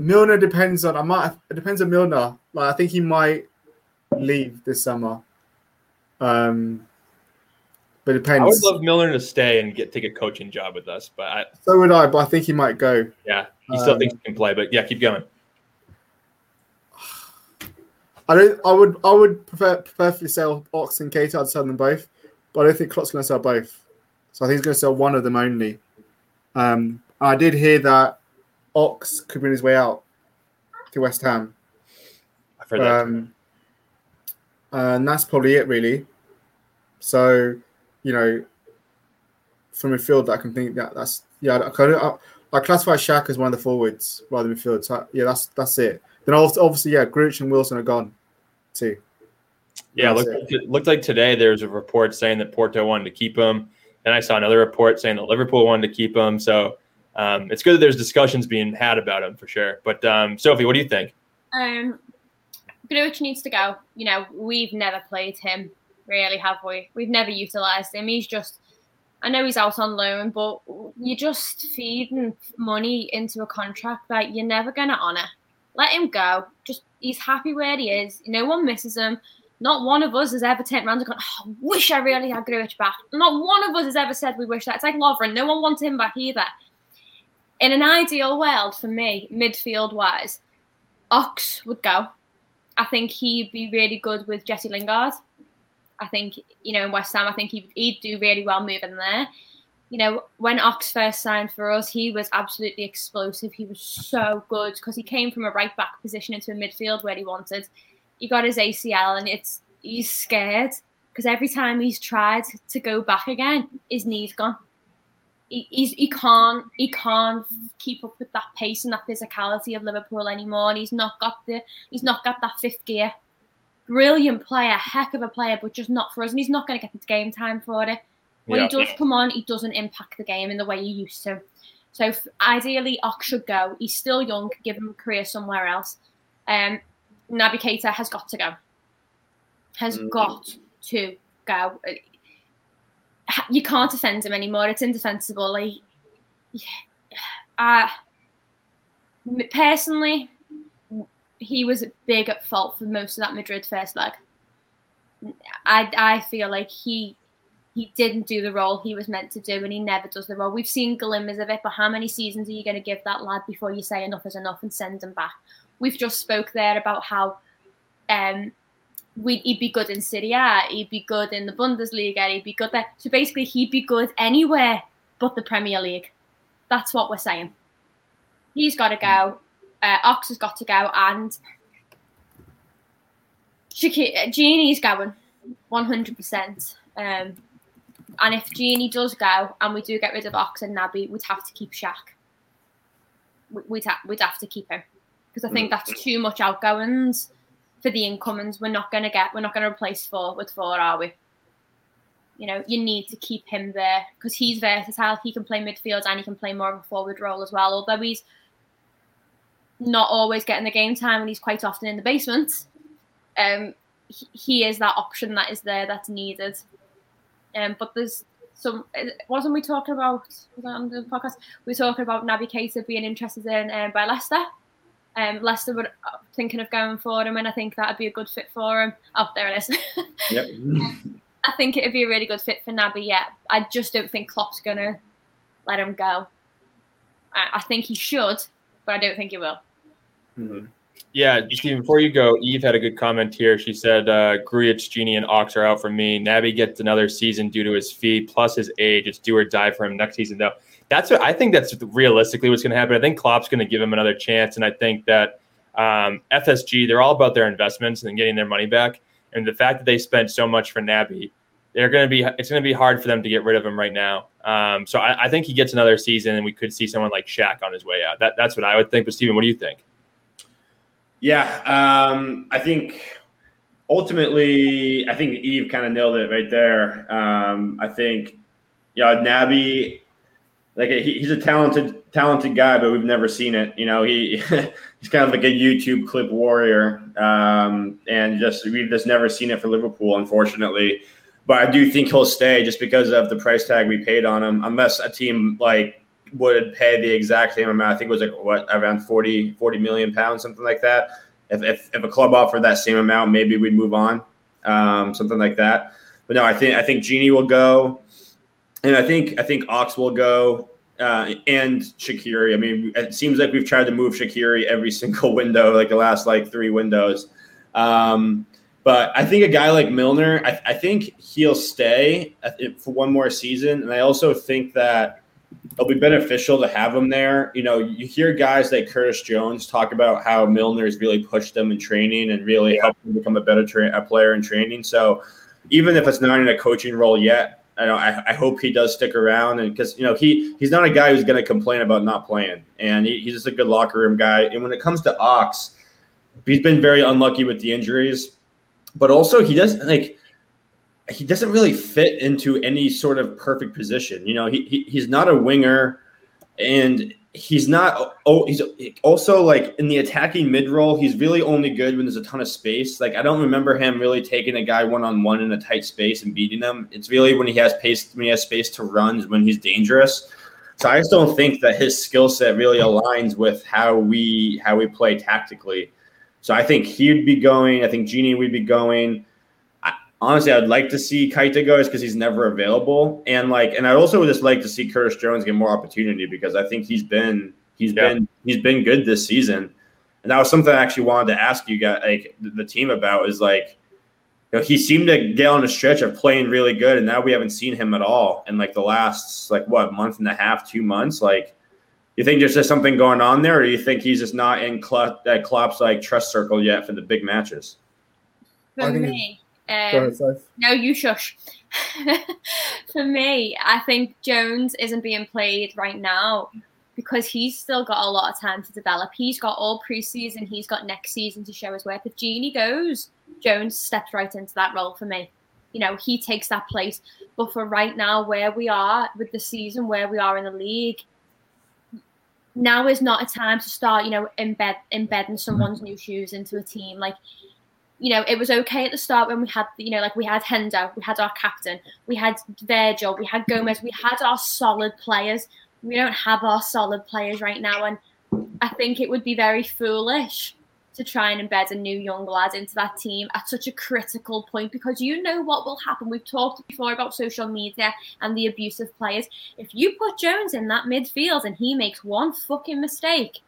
Milner depends on. I might. It depends on Milner. Like I think he might leave this summer. Um, but it depends. I would love Milner to stay and get take a coaching job with us, but I, so would I. But I think he might go. yeah, he still Um, thinks he can play. But yeah, keep going. I don't. I would. I would prefer preferably sell Ox and Keita. I'd sell them both, but I don't think Klopp's going to sell both. So I think he's going to sell one of them only. Um, I did hear that Ox could win his way out to West Ham. I've heard that. Um, and that's probably it, really. So, you know, from midfield, I can think that that's yeah. I, kind of- I, I classify Shaq as one of the forwards rather than midfield. So yeah, that's that's it. Then obviously, yeah, Grujic and Wilson are gone too. Yeah, looked, it looked like today there was a report saying that Porto wanted to keep him. And I saw another report saying that Liverpool wanted to keep him. So um, it's good that there's discussions being had about him for sure. But um, Sophie, what do you think? Um, needs to go. You know, we've never played him, really, have we? We've never utilised him. He's just, I know he's out on loan, but you're just feeding money into a contract that you're never going to honour. Let him go. Just, he's happy where he is. No one misses him. Not one of us has ever turned around and gone, oh, I wish I really had Grujic back. Not one of us has ever said we wish that. It's like Lovren. No one wants him back either. In an ideal world, for me, midfield wise, Ox would go. I think he'd be really good with Jesse Lingard. I think, you know, in West Ham, I think he'd, he'd do really well moving there. You know, when Ox first signed for us, he was absolutely explosive. He was so good because he came from a right back position into a midfield where he wanted. He got his ACL and it's he's scared because every time he's tried to go back again, his knee's gone. He, he's, he can't he can't keep up with that pace and that physicality of Liverpool anymore. And he's not got the he's not got that fifth gear. Brilliant player, heck of a player, but just not for us. And he's not going to get the game time for it. When Yeah. he does come on, he doesn't impact the game in the way he used to. So ideally, Ox should go. He's still young. Give him a career somewhere else. Um, Naby Keita has got to go. Has Mhm. got to go. You can't defend him anymore. It's indefensible. Like, m- personally, he was big at fault for most of that Madrid first leg. I I feel like he he didn't do the role he was meant to do, and he never does the role. We've seen glimmers of it, but how many seasons are you going to give that lad before you say enough is enough and send him back? We've just spoke there about how um he'd be good in Serie A, he'd be good in the Bundesliga, he'd be good there. So basically, he'd be good anywhere but the Premier League. That's what we're saying. He's got to go. Uh, Ox has got to go, and Shaki- Gini's going, one hundred percent. Um, and if Gini does go, and we do get rid of Ox and Naby, we'd have to keep Shaq. We'd ha- we'd have to keep him because I think that's too much outgoings for the incomings. We're not going to get. We're not going to replace four with four, are we? You know, you need to keep him there because he's versatile. He can play midfield and he can play more of a forward role as well. Although he's not always getting the game time and he's quite often in the basement, um, he, he is that option that is there that's needed. Um, but there's some. Wasn't we talking about on the podcast? We were talking about Naby Keita being interested in um, by Leicester. Um, Leicester were uh, thinking of going for him, and I think that'd be a good fit for him. Oh, there it is. Yep. I think it'd be a really good fit for Naby. Yeah, I just don't think Klopp's gonna let him go. I, I think he should, but I don't think he will. Mhm. Yeah, Steve, before you go, Eve had a good comment here. She said, uh, Grujic, Gini, and Ox are out for me. Naby gets another season due to his fee plus his age. It's do or die for him next season, though. That's what I think that's realistically what's going to happen. I think Klopp's going to give him another chance. And I think that um, FSG, they're all about their investments and getting their money back. And the fact that they spent so much for Naby, they're going to be, it's going to be hard for them to get rid of him right now. Um, so I, I think he gets another season and we could see someone like Shaq on his way out. That, that's what I would think. But Steven, what do you think? Yeah, um, I think ultimately, I think Eve kind of nailed it right there. Um, I think, yeah, Naby, like he, he's a talented, talented guy, but we've never seen it. You know, he he's kind of like a YouTube clip warrior, um, and just we've just never seen it for Liverpool, unfortunately. But I do think he'll stay just because of the price tag we paid on him, unless a team like would pay the exact same amount. I think it was like what around 40, 40 million pounds, something like that. If, if, if a club offered that same amount, maybe we'd move on, um, something like that. But no, I think I think Gini will go, and I think I think Ox will go, uh, and Shaqiri. I mean, it seems like we've tried to move Shaqiri every single window, like the last like three windows. Um, but I think a guy like Milner, I, I think he'll stay uh, for one more season, and I also think that it'll be beneficial to have him there. You know, you hear guys like Curtis Jones talk about how Milner's really pushed them in training and really Yeah. helped them become a better tra- a player in training. So even if it's not in a coaching role yet, I know I, I hope he does stick around and because you know he he's not a guy who's going to complain about not playing, and he, he's just a good locker room guy. And when it comes to Ox, he's been very unlucky with the injuries, but also he doesn't like he doesn't really fit into any sort of perfect position. You know, he, he he's not a winger, and he's not. Oh, he's also like in the attacking mid role. He's really only good when there's a ton of space. Like I don't remember him really taking a guy one on one in a tight space and beating them. It's really when he has pace, when he has space to run, is when he's dangerous. So I just don't think that his skill set really aligns with how we how we play tactically. So I think he'd be going. I think Gini would be going honestly, I'd like to see Keita go because he's never available, and like, and I'd also would just like to see Curtis Jones get more opportunity because I think he's been he's Yeah. been he's been good this season, and that was something I actually wanted to ask you guys, like the, the team about is like, you know, he seemed to get on a stretch of playing really good, and now we haven't seen him at all in like the last like what month and a half, two months, like. You think there's just something going on there, or do you think he's just not in Klopp, that Klopp's like trust circle yet for the big matches? For I think me, Um, no, you shush. For me, I think Jones isn't being played right now because he's still got a lot of time to develop. He's got all preseason, he's got next season to show his worth. If Gini goes, Jones steps right into that role for me. You know, he takes that place. But for right now, where we are with the season, where we are in the league, now is not a time to start, you know, embed embedding someone's new shoes into a team. Like you know, it was okay at the start when we had, you know, like we had Hendo, we had our captain, we had Virgil, we had Gomez, we had our solid players. We don't have our solid players right now. And I think it would be very foolish to try and embed a new young lad into that team at such a critical point because you know what will happen. We've talked before about social media and the abuse of players. If you put Jones in that midfield and he makes one fucking mistake,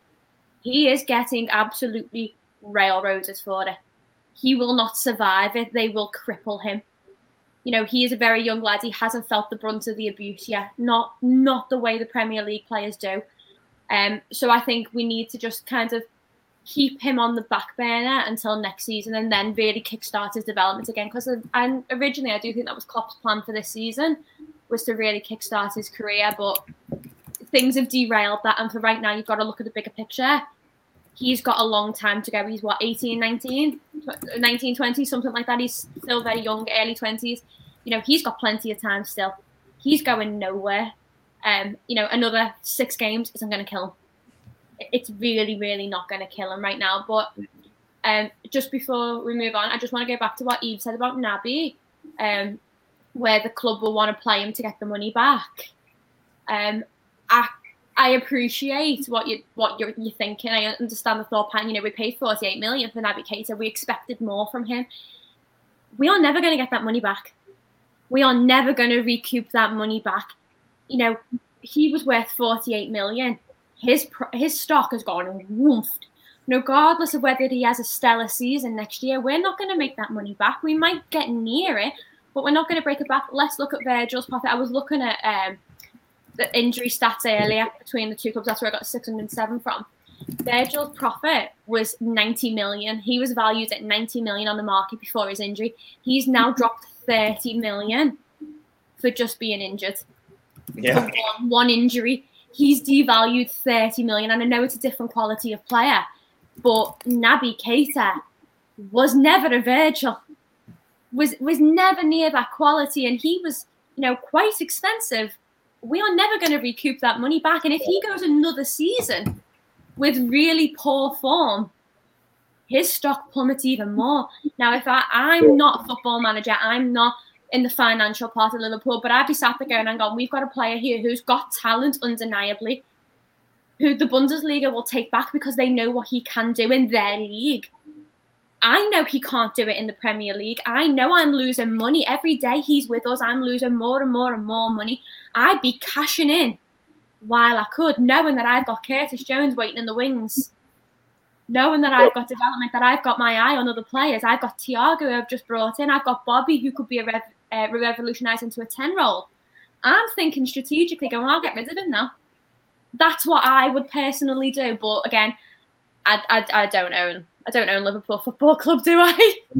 he is getting absolutely railroaded for it he will not survive it. They will cripple him. You know, he is a very young lad. He hasn't felt the brunt of the abuse yet. Not not the way the Premier League players do. Um, so I think we need to just kind of keep him on the back burner until next season, and then really kickstart his development again. Because and originally, I do think that was Klopp's plan for this season was to really kickstart his career, but things have derailed that. And for right now, you've got to look at the bigger picture he's got a long time to go. He's what 18, 19, 19, 20, something like that. He's still very young, early 20s. You know, he's got plenty of time still. He's going nowhere. Um, you know, another six games isn't going to kill him. It's really, really not going to kill him right now. But um, just before we move on, I just want to go back to what Eve said about Naby, um, where the club will want to play him to get the money back. Um, I I appreciate what you what you're, you're thinking. I understand the thought pattern. You know, we paid 48 million for Naby Keita. We expected more from him. We are never going to get that money back. We are never going to recoup that money back. You know, he was worth 48 million. His his stock has gone woofed. Regardless of whether he has a stellar season next year, we're not going to make that money back. We might get near it, but we're not going to break it back. Let's look at Virgil's profit. I was looking at um, the injury stats earlier between the two clubs. That's where I got 607 from. Virgil's profit was 90 million. He was valued at 90 million on the market before his injury. He's now dropped 30 million for just being injured. Yeah. One, one injury. He's devalued 30 million. And I know it's a different quality of player, but Naby Keita was never a Virgil. Was was never near that quality, and he was, you know, quite expensive we are never going to recoup that money back. And if he goes another season with really poor form, his stock plummets even more. Now, if I, I'm not a football manager, I'm not in the financial part of Liverpool, but I'd be sat there going and going, we've got a player here who's got talent undeniably, who the Bundesliga will take back because they know what he can do in their league. I know he can't do it in the Premier League. I know I'm losing money. Every day he's with us, I'm losing more and more and more money. I'd be cashing in while I could, knowing that I've got Curtis Jones waiting in the wings, knowing that I've got development, that I've got my eye on other players. I've got Thiago who I've just brought in. I've got Bobby who could be a rev- uh, revolutionised into a 10 role. I'm thinking strategically going, I'll get rid of him now. That's what I would personally do. But again, I, I, I don't own I don't own Liverpool Football Club, do I?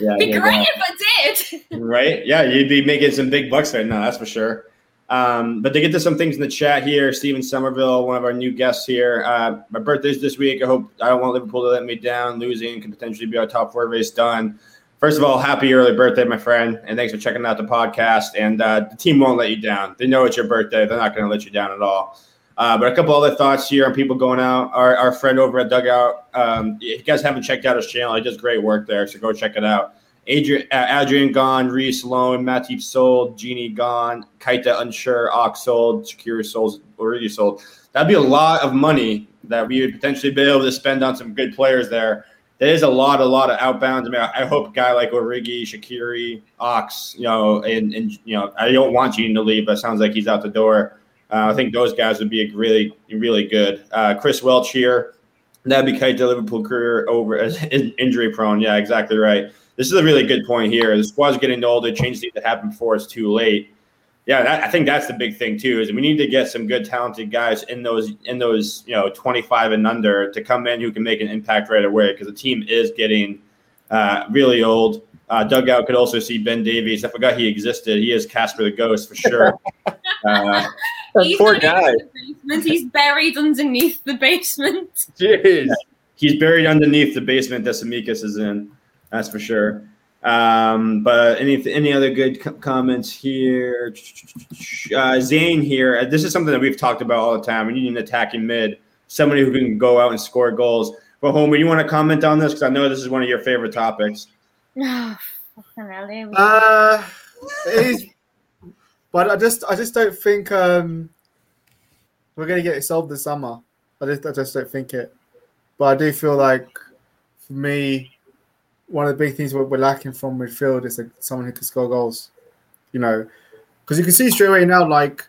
yeah, be great if I did. right? Yeah, you'd be making some big bucks there. No, that's for sure. Um, but to get to some things in the chat here, Stephen Somerville, one of our new guests here. Uh, my birthday's this week. I hope I don't want Liverpool to let me down. Losing can potentially be our top four race done. First of all, happy early birthday, my friend, and thanks for checking out the podcast. And uh, the team won't let you down. They know it's your birthday. They're not going to let you down at all. Uh, but a couple other thoughts here on people going out. Our, our friend over at Dugout, um, if you guys haven't checked out his channel, he does great work there, so go check it out. Adrian, uh, Adrian gone, Rhys loan, Matip sold, Gini gone, Keita unsure, Ox sold, Shaqiri sold, already sold. That'd be a lot of money that we would potentially be able to spend on some good players there. There is a lot, a lot of outbounds. I mean, I hope a guy like Origi, Shaqiri, Ox, you know, and, and you know, I don't want Gini to leave, but sounds like he's out the door. Uh, I think those guys would be really, really good. Uh, Chris Welch here. That'd be Keita Liverpool career over as injury prone. Yeah, exactly right. This is a really good point here. The squad's getting older. Changes need to happen before it's too late. Yeah, that, I think that's the big thing too. Is we need to get some good, talented guys in those in those you know 25 and under to come in who can make an impact right away because the team is getting uh, really old. Uh, dugout could also see Ben Davies. I forgot he existed. He is Casper the Ghost for sure. Uh, He's poor guy. the basement. He's buried underneath the basement. Jeez. he's buried underneath the basement that Tsimikas is in. That's for sure. Um, but any any other good co- comments here? Uh, Zane here. uh, This is something that we've talked about all the time. We need an attacking mid, somebody who can go out and score goals. But Homer, you want to comment on this because I know this is one of your favorite topics. Oh, fucking hell, here we go. Uh, it is, but I just I just don't think um we're gonna get it solved this summer. I just I just don't think it. But I do feel like for me, one of the big things we're, we're lacking from midfield is like someone who can score goals. You know, because you can see straight away now, like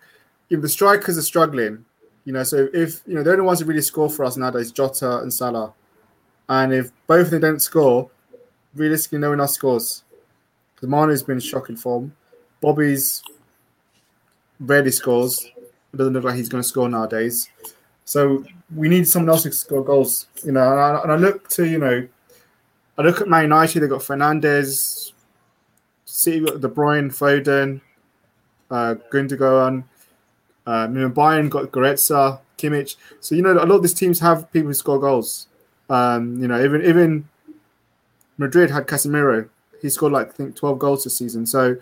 if the strikers are struggling, you know, so if you know the ones who really score for us nowadays, Jota and Salah, and if both of them don't score, realistically, no one else scores. Because Mane's been in shocking form. Bobby's rarely scores. It doesn't look like he's going to score nowadays. So we need someone else to score goals. You know, and I, and I look to you know, I look at Man United. They got Fernandes, City got De Bruyne, Foden, uh, Gundogan. Um, you know, Bayern got Goretzka, Kimmich. So you know, a lot of these teams have people who score goals. Um, you know, even even Madrid had Casemiro. He scored like I think 12 goals this season. So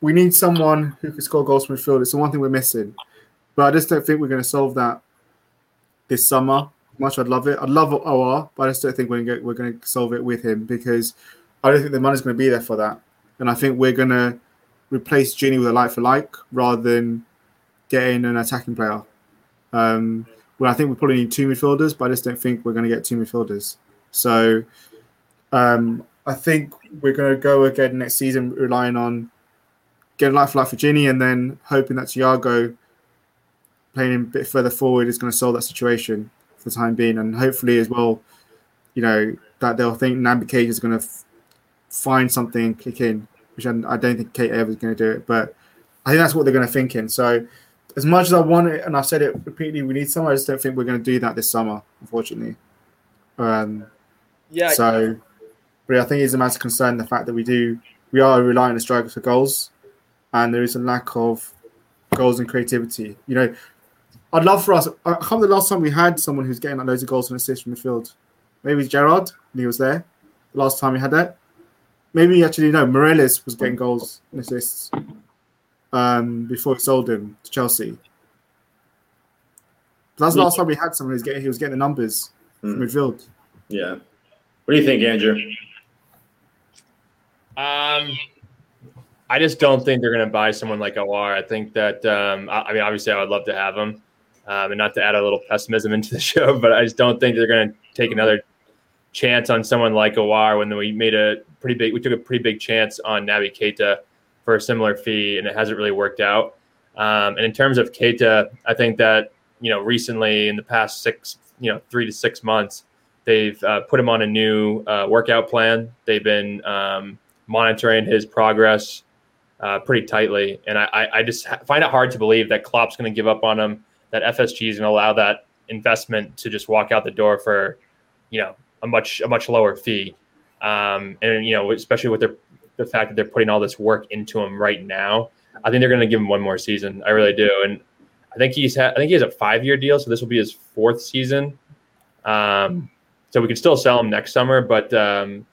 we need someone who can score goals from midfield. It's the one thing we're missing. But I just don't think we're going to solve that this summer. Much I'd love it. I'd love Aouar, but I just don't think we're going to, we're going to solve it with him because I don't think the money's going to be there for that. And I think we're going to replace Gini with a like for like rather than getting an attacking player. Um, well, I think we probably need two midfielders, but I just don't think we're going to get two midfielders. So um, I think we're going to go again next season relying on getting life for life for Gini and then hoping that Thiago playing a bit further forward is going to solve that situation for the time being. And hopefully, as well, you know, that they'll think Naby Cage is going to f- find something and click in, which I, I don't think Keita ever is going to do it. But I think that's what they're going to think in. So, as much as I want it, and I've said it repeatedly, we need someone. I just don't think we're going to do that this summer, unfortunately. Um, Yeah. so, but I think it's a matter of concern the fact that we do we are relying on the strikers for goals, and there is a lack of goals and creativity. You know, I'd love for us. I can't remember the last time we had someone who's getting like loads of goals and assists from midfield. Maybe Gerrard when he was there. The last time we had that. Maybe actually no, Meireles was getting goals and assists um, before he sold him to Chelsea. But that's the last time we had someone who's getting he was getting the numbers from Hmm. midfield. Yeah. What do you think, Andrew? Um, I just don't think they're going to buy someone like Aouar. I think that, um, I, I mean, obviously, I would love to have him, um, and not to add a little pessimism into the show, but I just don't think they're going to take another chance on someone like Aouar when we made a pretty big, we took a pretty big chance on Naby Keita for a similar fee, and it hasn't really worked out. Um, and in terms of Keita, I think that you know recently in the past six, you know, three to six months, they've uh, put him on a new uh, workout plan. They've been um, monitoring his progress uh, pretty tightly, and I, I, just find it hard to believe that Klopp's going to give up on him. That FSG is going to allow that investment to just walk out the door for, you know, a much a much lower fee, um, and you know, especially with their the fact that they're putting all this work into him right now. I think they're going to give him one more season. I really do, and I think he's had, I think he has a five year deal, so this will be his fourth season. Um, so we can still sell him next summer, but um,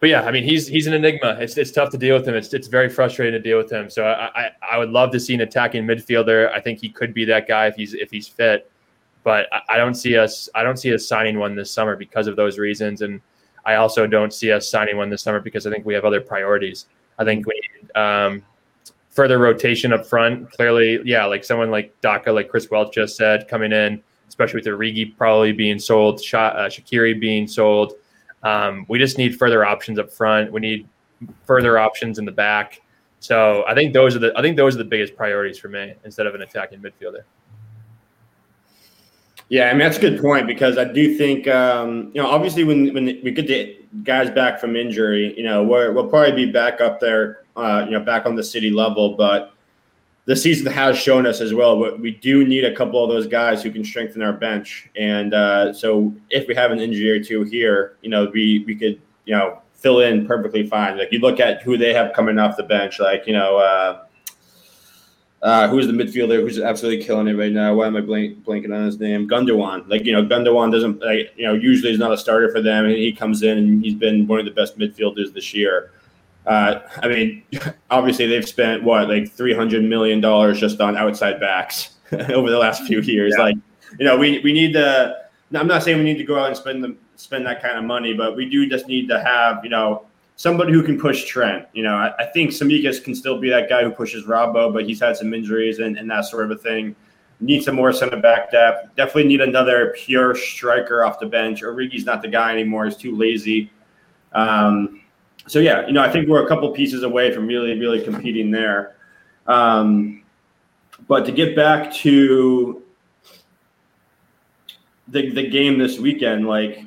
but yeah, I mean he's he's an enigma. It's it's tough to deal with him. It's it's very frustrating to deal with him. So I I, I would love to see an attacking midfielder. I think he could be that guy if he's if he's fit. But I, I don't see us I don't see us signing one this summer because of those reasons, and I also don't see us signing one this summer because I think we have other priorities. I think we need um, further rotation up front. Clearly, yeah, like someone like Daka, like Chris Welch just said, coming in, especially with Origi probably being sold, Sha- uh, Shaqiri being sold. Um, we just need further options up front. We need further options in the back. So I think those are the I think those are the biggest priorities for me instead of an attacking midfielder. Yeah, I mean that's a good point because I do think um, you know obviously when when we get the guys back from injury, you know we're, we'll probably be back up there, uh, you know, back on the city level. But the season has shown us as well. But we do need a couple of those guys who can strengthen our bench, and uh, so if we have an injury or two here, you know, we we could you know fill in perfectly fine. Like you look at who they have coming off the bench, like you know. Uh, uh, who's the midfielder who's absolutely killing it right now? Why am I blank, blanking on his name? Gundogan. Like you know, Gundogan doesn't like you know usually is not a starter for them, and he comes in and he's been one of the best midfielders this year. Uh, I mean, obviously they've spent what like three hundred million dollars just on outside backs over the last few years. Yeah. Like you know, we we need to. I'm not saying we need to go out and spend the, spend that kind of money, but we do just need to have you know somebody who can push Trent. You know, I, I think Tsimikas can still be that guy who pushes Robbo, but he's had some injuries and, and that sort of a thing. Need some more center back depth. Definitely need another pure striker off the bench. Origi's not the guy anymore. He's too lazy. Um, so yeah, you know, I think we're a couple pieces away from really, really competing there. Um, but to get back to the the game this weekend, like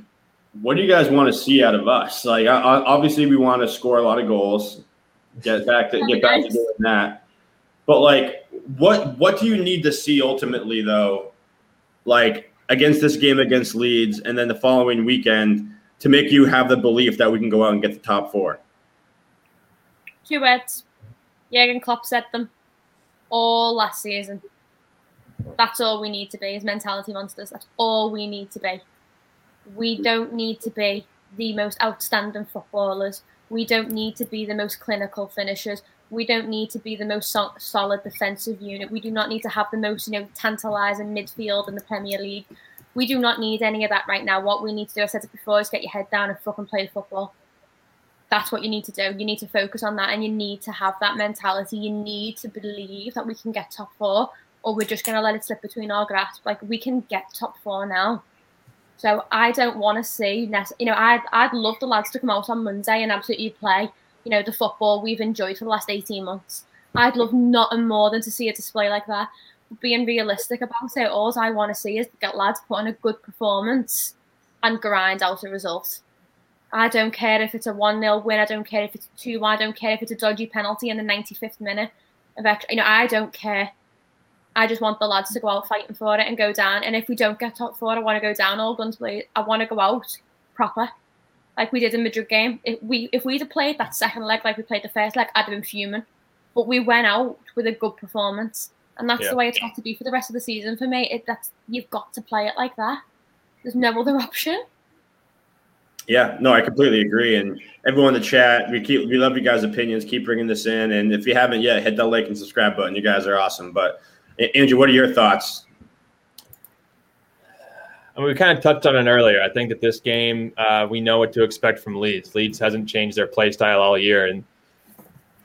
what do you guys want to see out of us? Like, obviously, we want to score a lot of goals, get back to get back to doing that. But like, what what do you need to see ultimately, though? Like against this game against Leeds, and then the following weekend to make you have the belief that we can go out and get the top four. Two words: Jurgen Klopp said them all last season. That's all we need to be as mentality monsters. That's all we need to be we don't need to be the most outstanding footballers. We don't need to be the most clinical finishers. We don't need to be the most so- solid defensive unit. We do not need to have the most, you know, tantalising midfield in the Premier League. We do not need any of that right now. What we need to do, I said it before, is get your head down and fucking play football. That's what you need to do. You need to focus on that and you need to have that mentality. You need to believe that we can get top four or we're just going to let it slip between our grasp. Like, we can get top four now so I don't want to see, you know, I'd, I'd love the lads to come out on Monday and absolutely play, you know, the football we've enjoyed for the last 18 months. I'd love nothing more than to see a display like that. Being realistic about it, all I want to see is get lads put on a good performance and grind out a result. I don't care if it's a 1 0 win. I don't care if it's 2 1. I don't care if it's a dodgy penalty in the 95th minute. Of extra, you know, I don't care. I just want the lads to go out fighting for it and go down. And if we don't get top four, I want to go down all guns blazing. I want to go out proper, like we did in Madrid game. If we if we'd have played that second leg like we played the first leg, I'd have been fuming. But we went out with a good performance, and that's yeah. the way it's got to be for the rest of the season for me. It, that's you've got to play it like that. There's no other option. Yeah, no, I completely agree. And everyone in the chat, we keep we love you guys' opinions. Keep bringing this in, and if you haven't yet, hit that like and subscribe button. You guys are awesome. But Andrew, what are your thoughts? I mean, we kind of touched on it earlier. I think that this game, uh, we know what to expect from Leeds. Leeds hasn't changed their play style all year, and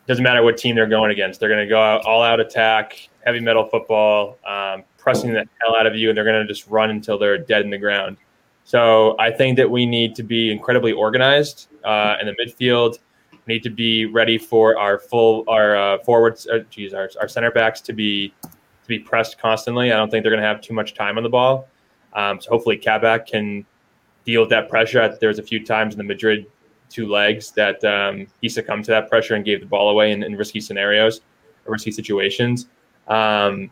doesn't matter what team they're going against. They're going to go out, all out attack, heavy metal football, um, pressing the hell out of you, and they're going to just run until they're dead in the ground. So I think that we need to be incredibly organized uh, in the midfield. We need to be ready for our full our uh, forwards. Uh, geez, our, our center backs to be to be pressed constantly. I don't think they're going to have too much time on the ball. Um, so hopefully Kabak can deal with that pressure. There was a few times in the Madrid two legs that um, he succumbed to that pressure and gave the ball away in, in risky scenarios, risky situations. Um,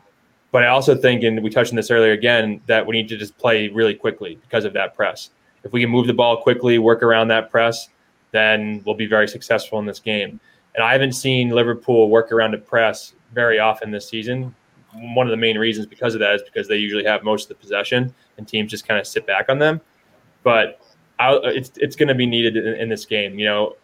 but I also think, and we touched on this earlier again, that we need to just play really quickly because of that press. If we can move the ball quickly, work around that press, then we'll be very successful in this game. And I haven't seen Liverpool work around a press very often this season one of the main reasons because of that is because they usually have most of the possession and teams just kind of sit back on them. But I, it's it's going to be needed in, in, this game. You know,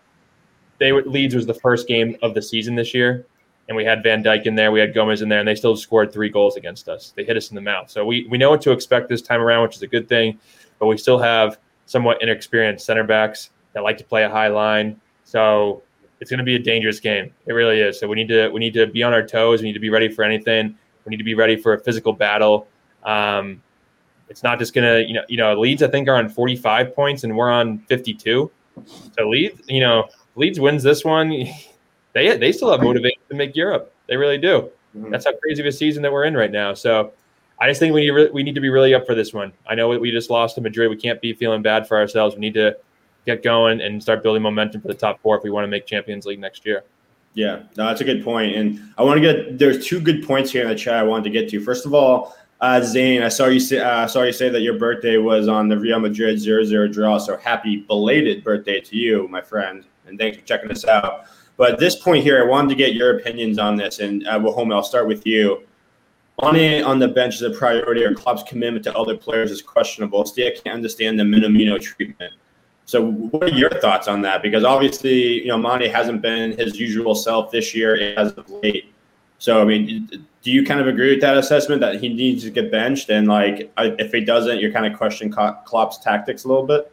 they Leeds was the first game of the season this year, and we had Van Dijk in there, we had Gomez in there, and they still scored three goals against us. They hit us in the mouth, so we we know what to expect this time around, which is a good thing. But we still have somewhat inexperienced center backs that like to play a high line. So it's going to be a dangerous game. It really is. So we need to we need to be on our toes. We need to be ready for anything. We need to be ready for a physical battle. Um, it's not just gonna, you know, you know, Leeds I think are on 45 points and we're on 52. So Leeds, you know, Leeds wins this one. They they still have motivation to make Europe. They really do. Mm-hmm. That's how crazy of a season that we're in right now. So I just think we need we need to be really up for this one. I know we just lost to Madrid. We can't be feeling bad for ourselves. We need to get going and start building momentum for the top four if we want to make Champions League next year. Yeah, no, that's a good point. And I want to get there's two good points here in the chat I wanted to get to. First of all, Uh, Zane, I saw you say uh, saw you say that your birthday was on the Real Madrid 0-0 draw. So happy belated birthday to you, my friend, and thanks for checking us out. But at this point here, I wanted to get your opinions on this. And uh, Wahome, I'll start with you. Mane on the bench is a priority, or Klopp's commitment to other players is questionable. Still, I can't understand the Minamino treatment. So, what are your thoughts on that? Because obviously, you know, Mane hasn't been his usual self this year as of late. So, I mean, do you kind of agree with that assessment that he needs to get benched? And like, if he doesn't, you're kind of questioning Klopp's tactics a little bit.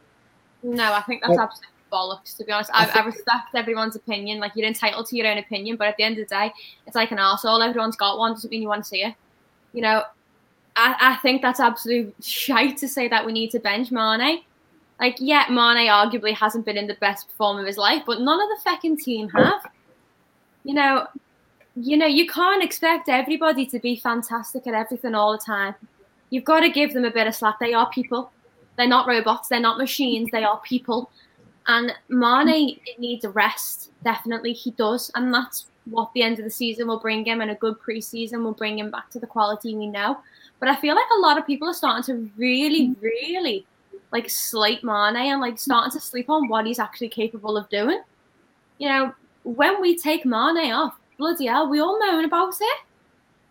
No, I think that's absolutely bollocks. To be honest, I, I respect everyone's opinion. Like, you're entitled to your own opinion, but at the end of the day, it's like an arsehole. Everyone's got one. Doesn't mean you want to see it you know, I, I think that's absolute shite to say that we need to bench Mane. Like, yeah, Mane arguably hasn't been in the best form of his life, but none of the fucking team have. You know, you know, you can't expect everybody to be fantastic at everything all the time. You've got to give them a bit of slack. They are people. They're not robots. They're not machines. They are people. And Mane mm-hmm. needs a rest. Definitely, he does, and that's what the end of the season will bring him and a good preseason will bring him back to the quality we know. But I feel like a lot of people are starting to really, mm-hmm. really like slate Mane and like starting to sleep on what he's actually capable of doing. You know, when we take Mane off, bloody hell, we all moan about it.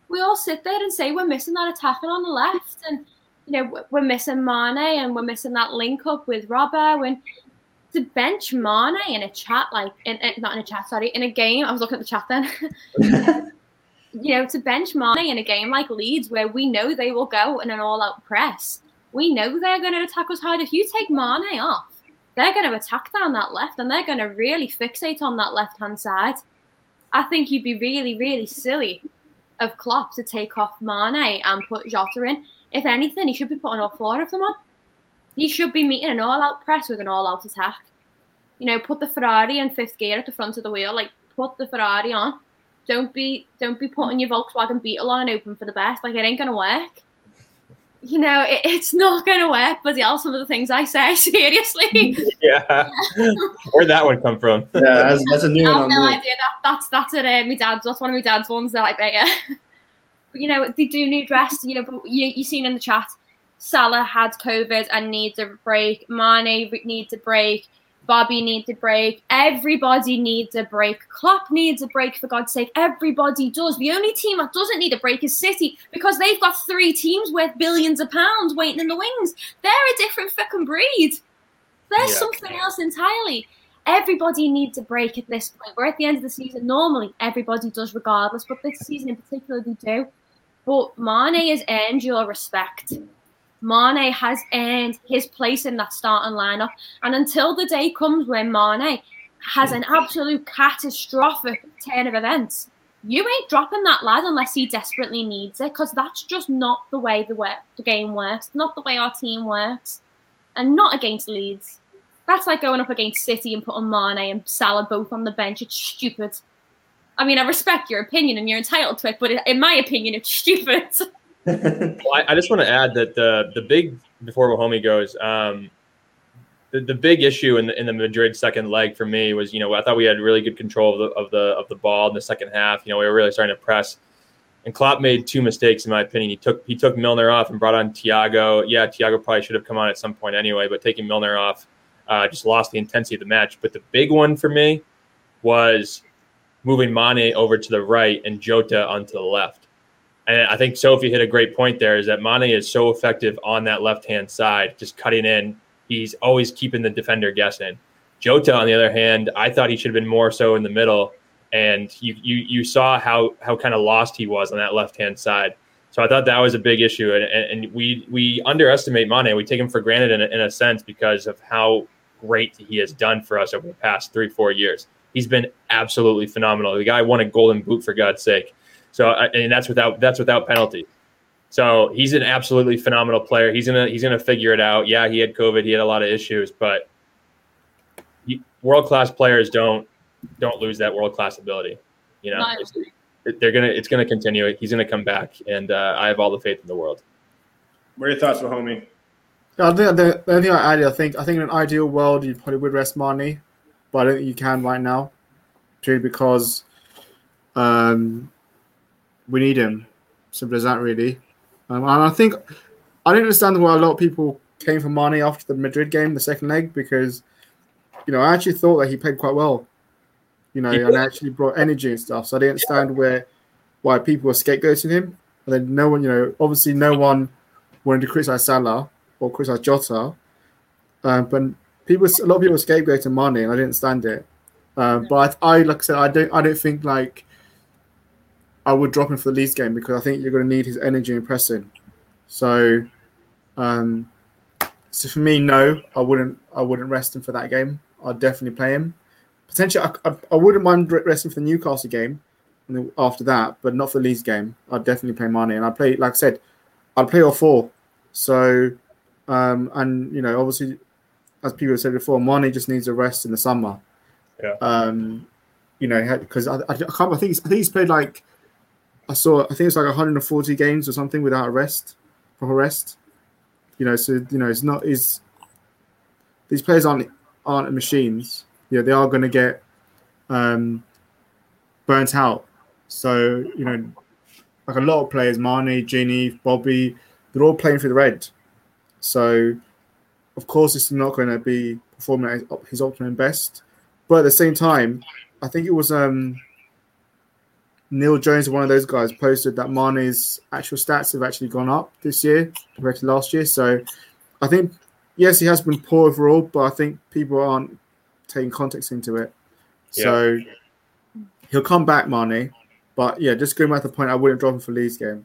We all sit there and say we're missing that attacker on the left and you know, we're missing Mane and we're missing that link up with Robbo and to bench Mane in a chat, like in, in, not in a chat, sorry, in a game. I was looking at the chat then. you know, to bench Mane in a game like Leeds, where we know they will go in an all-out press. We know they're going to attack us hard. If you take Mane off, they're going to attack down that left, and they're going to really fixate on that left-hand side. I think you'd be really, really silly of Klopp to take off Mane and put Jota in. If anything, he should be putting all four of them on. He should be meeting an all-out press with an all-out attack. You know, put the Ferrari in fifth gear at the front of the wheel. Like, put the Ferrari on. Don't be don't be putting your Volkswagen Beetle on and open for the best. Like, it ain't gonna work. You know, it, it's not gonna work. But yeah, some of the things I say, seriously. yeah. Where'd that one come from? Yeah, that's, that's a new I one. have no idea. That, that's that's it. Uh, my dad's. That's one of my dad's ones that I bet you. but you know, they do need rest. You know, but you you seen in the chat Salah had COVID and needs a break. Mane needs a break. Bobby needs a break. Everybody needs a break. Klopp needs a break, for God's sake. Everybody does. The only team that doesn't need a break is City because they've got three teams worth billions of pounds waiting in the wings. They're a different fucking breed. They're yeah. something else entirely. Everybody needs a break at this point. We're at the end of the season. Normally, everybody does regardless, but this season in particular, they do. But Mane has earned your respect. Mane has earned his place in that starting lineup. And until the day comes when Mane has an absolute catastrophic turn of events, you ain't dropping that lad unless he desperately needs it, because that's just not the way the, way the game works, not the way our team works, and not against Leeds. That's like going up against City and putting Mane and Salah both on the bench. It's stupid. I mean, I respect your opinion and you're entitled to it, but in my opinion, it's stupid. well, I, I, just want to add that the the big before Wahome goes, um, the, the big issue in the, in the Madrid second leg for me was you know I thought we had really good control of the of the of the ball in the second half. You know we were really starting to press, and Klopp made two mistakes in my opinion. He took he took Milner off and brought on Thiago. Yeah, Thiago probably should have come on at some point anyway, but taking Milner off uh, just lost the intensity of the match. But the big one for me was moving Mane over to the right and Jota onto the left and I think Sophie hit a great point there is that Mane is so effective on that left hand side, just cutting in. He's always keeping the defender guessing. Jota, on the other hand, I thought he should have been more so in the middle. And you you you saw how how kind of lost he was on that left hand side. So I thought that was a big issue, and, and we we underestimate Mane. We take him for granted in a, in a sense because of how great he has done for us over the past three four years. He's been absolutely phenomenal. The guy won a Golden Boot for God's sake. So and that's without that's without penalty. So he's an absolutely phenomenal player. He's gonna he's gonna figure it out. Yeah, he had COVID. He had a lot of issues, but world class players don't don't lose that world class ability. You know, they're gonna it's gonna continue. He's gonna come back, and uh, I have all the faith in the world. What are your thoughts, homie? Yeah, I think the, the only thing I add, I think I think in an ideal world you probably would rest Mane, but I don't think you can right now, purely because um, we need him. Simple as that, really. Um, and I think I don't understand why a lot of people came for Mane after the Madrid game, the second leg, because you know I actually thought that he played quite well. You know, and actually brought energy and stuff. So I didn't understand where why people were scapegoating him. And then no one, you know, obviously no one wanted to criticize Salah or criticize Jota. Um, but people, a lot of people scapegoating Mane, and I didn't stand it. Um, but I, I, like I said, I don't, I don't think like I would drop him for the Leeds game because I think you're going to need his energy in pressing. So, um, so for me, no, I wouldn't, I wouldn't rest him for that game. I'd definitely play him. Potentially, I, I, I wouldn't mind resting for the Newcastle game after that, but not for the Leeds game. I'd definitely play Mane, and I play, like I said, I'd play all four. So, um, and you know, obviously, as people have said before, Mane just needs a rest in the summer. Yeah. Um, you know, because I, I, I, can't. I think I think he's played like I saw. I think it's like 140 games or something without a rest, proper rest. You know, so you know, it's not is these players aren't aren't machines. Know, they are going to get um, burnt out. So you know, like a lot of players, Mane, Gini, Bobby, they're all playing for the red. So of course, it's not going to be performing at his optimum best. But at the same time, I think it was um, Neil Jones, one of those guys, posted that Mane's actual stats have actually gone up this year compared to last year. So I think, yes, he has been poor overall, but I think people aren't taking context into it. So he'll come back, Mane. But yeah, just going back to the point, I wouldn't drop him for Leeds game.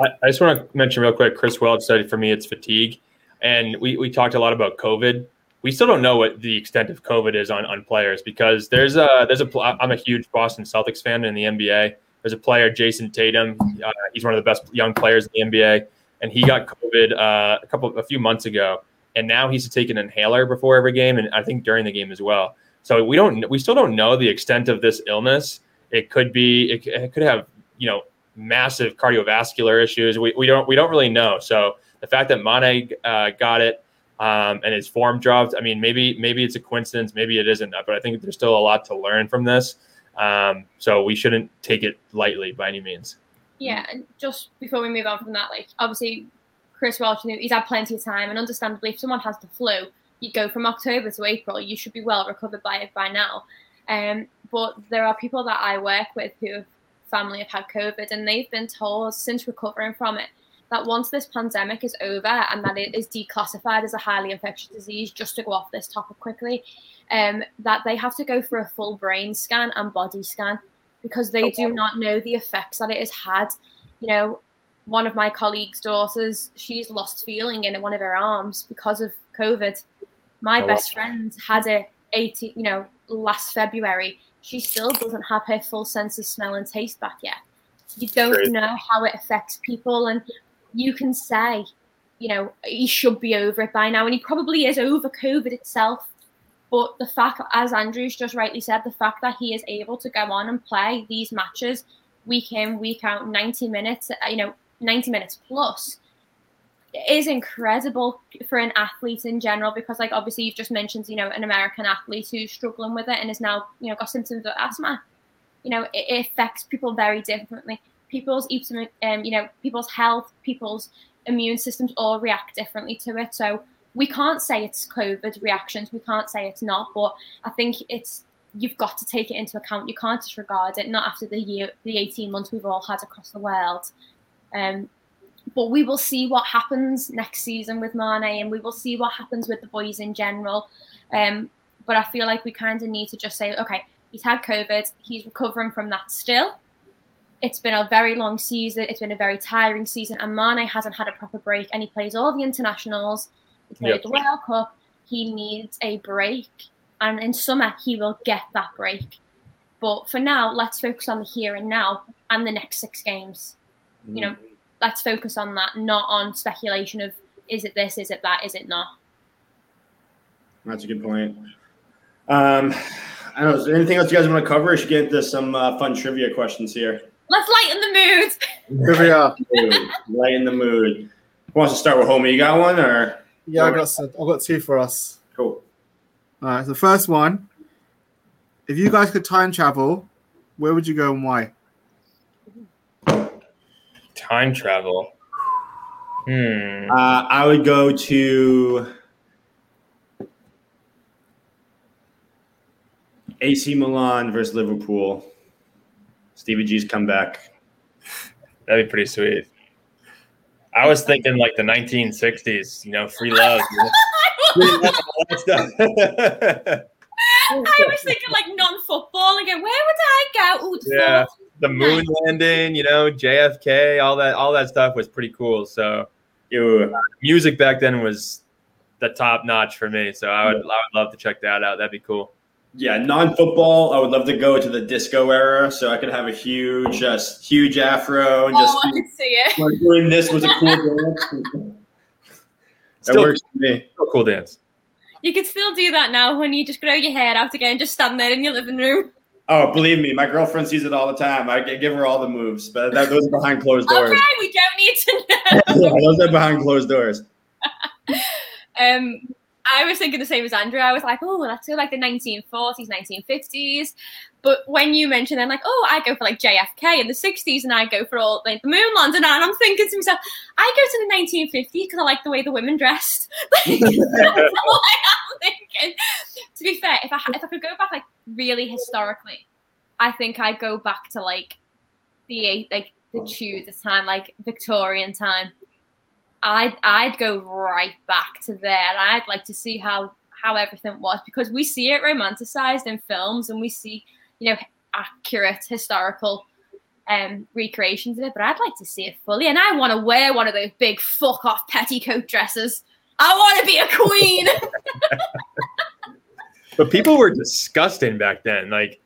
I, I just want to mention real quick Chris Welch said for me it's fatigue. And we, we talked a lot about COVID we still don't know what the extent of COVID is on, on players because there's a there's a I'm a huge Boston Celtics fan in the NBA. There's a player Jayson Tatum. Uh, he's one of the best young players in the NBA, and he got COVID uh, a couple a few months ago, and now he's taking an inhaler before every game, and I think during the game as well. So we don't we still don't know the extent of this illness. It could be it, it could have you know massive cardiovascular issues. We, we don't we don't really know. So the fact that Mane uh, got it um, and his form dropped. I mean, maybe maybe it's a coincidence, maybe it isn't, but I think there's still a lot to learn from this. Um, so we shouldn't take it lightly by any means. Yeah, and just before we move on from that, like obviously Chris Welch, he's had plenty of time, and understandably, if someone has the flu, you go from October to April, you should be well recovered by by now. Um, but there are people that I work with who have family have had COVID, and they've been told since recovering from it that once this pandemic is over and that it is declassified as a highly infectious disease, just to go off this topic quickly, um, that they have to go for a full brain scan and body scan because they okay. do not know the effects that it has had. You know, one of my colleagues' daughters, she's lost feeling in one of her arms because of COVID. My oh, best wow. friend had it 18, you know, last February. She still doesn't have her full sense of smell and taste back yet. You don't know how it affects people. And you can say, you know, he should be over it by now, and he probably is over COVID itself. But the fact, as Andrew's just rightly said, the fact that he is able to go on and play these matches week in, week out, 90 minutes, uh, you know, 90 minutes plus, is incredible for an athlete in general because, like, obviously, you've just mentioned, you know, an American athlete who's struggling with it and is now, you know, got symptoms of asthma. You know, it, it affects people very differently people's um, you know people's health, people's immune systems all react differently to it. So we can't say it's COVID reactions. We can't say it's not. But I think it's you've got to take it into account. You can't disregard it. Not after the year, the eighteen months we've all had across the world. Um, but we will see what happens next season with Mane, and we will see what happens with the boys in general. Um, but I feel like we kind of need to just say, okay, he's had COVID, he's recovering from that still it's been a very long season. It's been a very tiring season, and Mane hasn't had a proper break. And he plays all the internationals. He played yep. the World Cup. He needs a break, and in summer he will get that break. But for now, let's focus on the here and now and the next six games. Mm. You know, let's focus on that, not on speculation of is it this, is it that, is it not. That's a good point. Um, I don't know. Is there anything else you guys want to cover? I should get into some uh, fun trivia questions here. Let's lighten the mood. Here we are. lighten the mood. Who wants to start with Homie? You got one or? Yeah, I got some, I got two for us. Cool. All right. So the first one, if you guys could time travel, where would you go and why? Time Time travel. Hmm. Uh, I would go to AC Milan versus Liverpool. Stevie G's comeback. That'd be pretty sweet. I was thinking like the 1960s, you know, free love. you know? Free love, all that stuff. I was thinking like non-football again. Where would I go? Ooh, Yeah. the moon landing, you know, JFK, all that, all that stuff was pretty cool. So Ew. music back then was the top notch for me. So I would, I would love to check that out. That'd be cool. Yeah, non-football. I would love to go to the disco era, so I could have a huge, just huge afro and just Oh, I could see it. like doing this was a cool dance. That works for me. still cool dance. You could still do that now when you just grow your hair out again, just stand there in your living room. Oh, believe me, my girlfriend sees it all the time. I give her all the moves, but that, those are behind closed doors. Okay, we don't need to know. yeah, those are behind closed doors. Um, I was thinking the same as Andrew. I was like, oh, let's go like the 1940s, 1950s. But when you mentioned, I'm like, oh, I go for like JFK in the 60s, and I go for all like the moon landing. And I'm thinking to myself, I go to the 1950s because I like the way the women dressed. Like, that's all I am thinking. To be fair, if I if I could go back like really historically, I think I'd go back to like the like the Tudor time, like Victorian time. I'd I'd go right back to there. And I'd like to see how how everything was because we see it romanticized in films and we see you know accurate historical um recreations of it. But I'd like to see it fully, and I want to wear one of those big fuck off petticoat dresses. I want to be a queen. But people were disgusting back then. Like,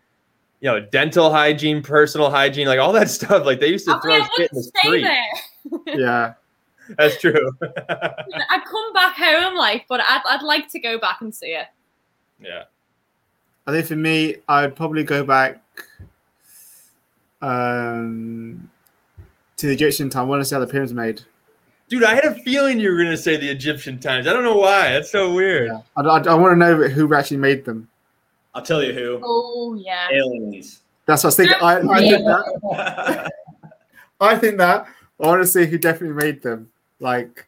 you know, dental hygiene, personal hygiene, like all that stuff. Like they used to I throw mean, shit in the street. there. Yeah. That's true. I'd come back home like, but I'd I'd like to go back and see it. yeah. I think for me, I'd probably go back um, to the Egyptian time. I want to see how the pyramids were made. Dude, I had a feeling you were gonna say the Egyptian times. I don't know why. That's so weird. Yeah. I, I, I want to know who actually made them. I'll tell you who. Oh yeah. Aliens. That's what I was thinking. I, I, think that, I think that. I want to see who definitely made them. Like,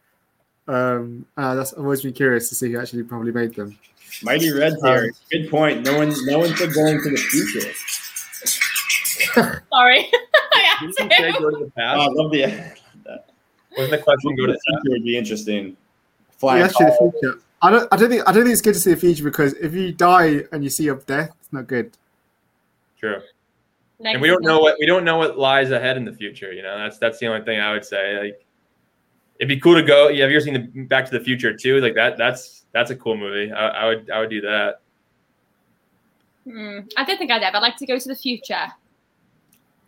um, uh, that's I've always been curious to see who actually probably made them. Mighty Red here. Good point. No one, no one said going to the future. Sorry. I had Didn't say to. go to the Oh, past? I love the. Wasn't the question go to the the future would be interesting. Yeah, actually, the future. I don't. I don't think. I don't think it's good to see the future because if you die and you see your death, it's not good. True. And we don't know what we don't know what lies ahead in the future. You know, that's that's the only thing I would say. Like, it'd be cool to go. Yeah, have you ever seen the Back to the Future too? Like that. That's that's a cool movie. I, I would I would do that. Hmm, I don't think I'd ever like to go to the future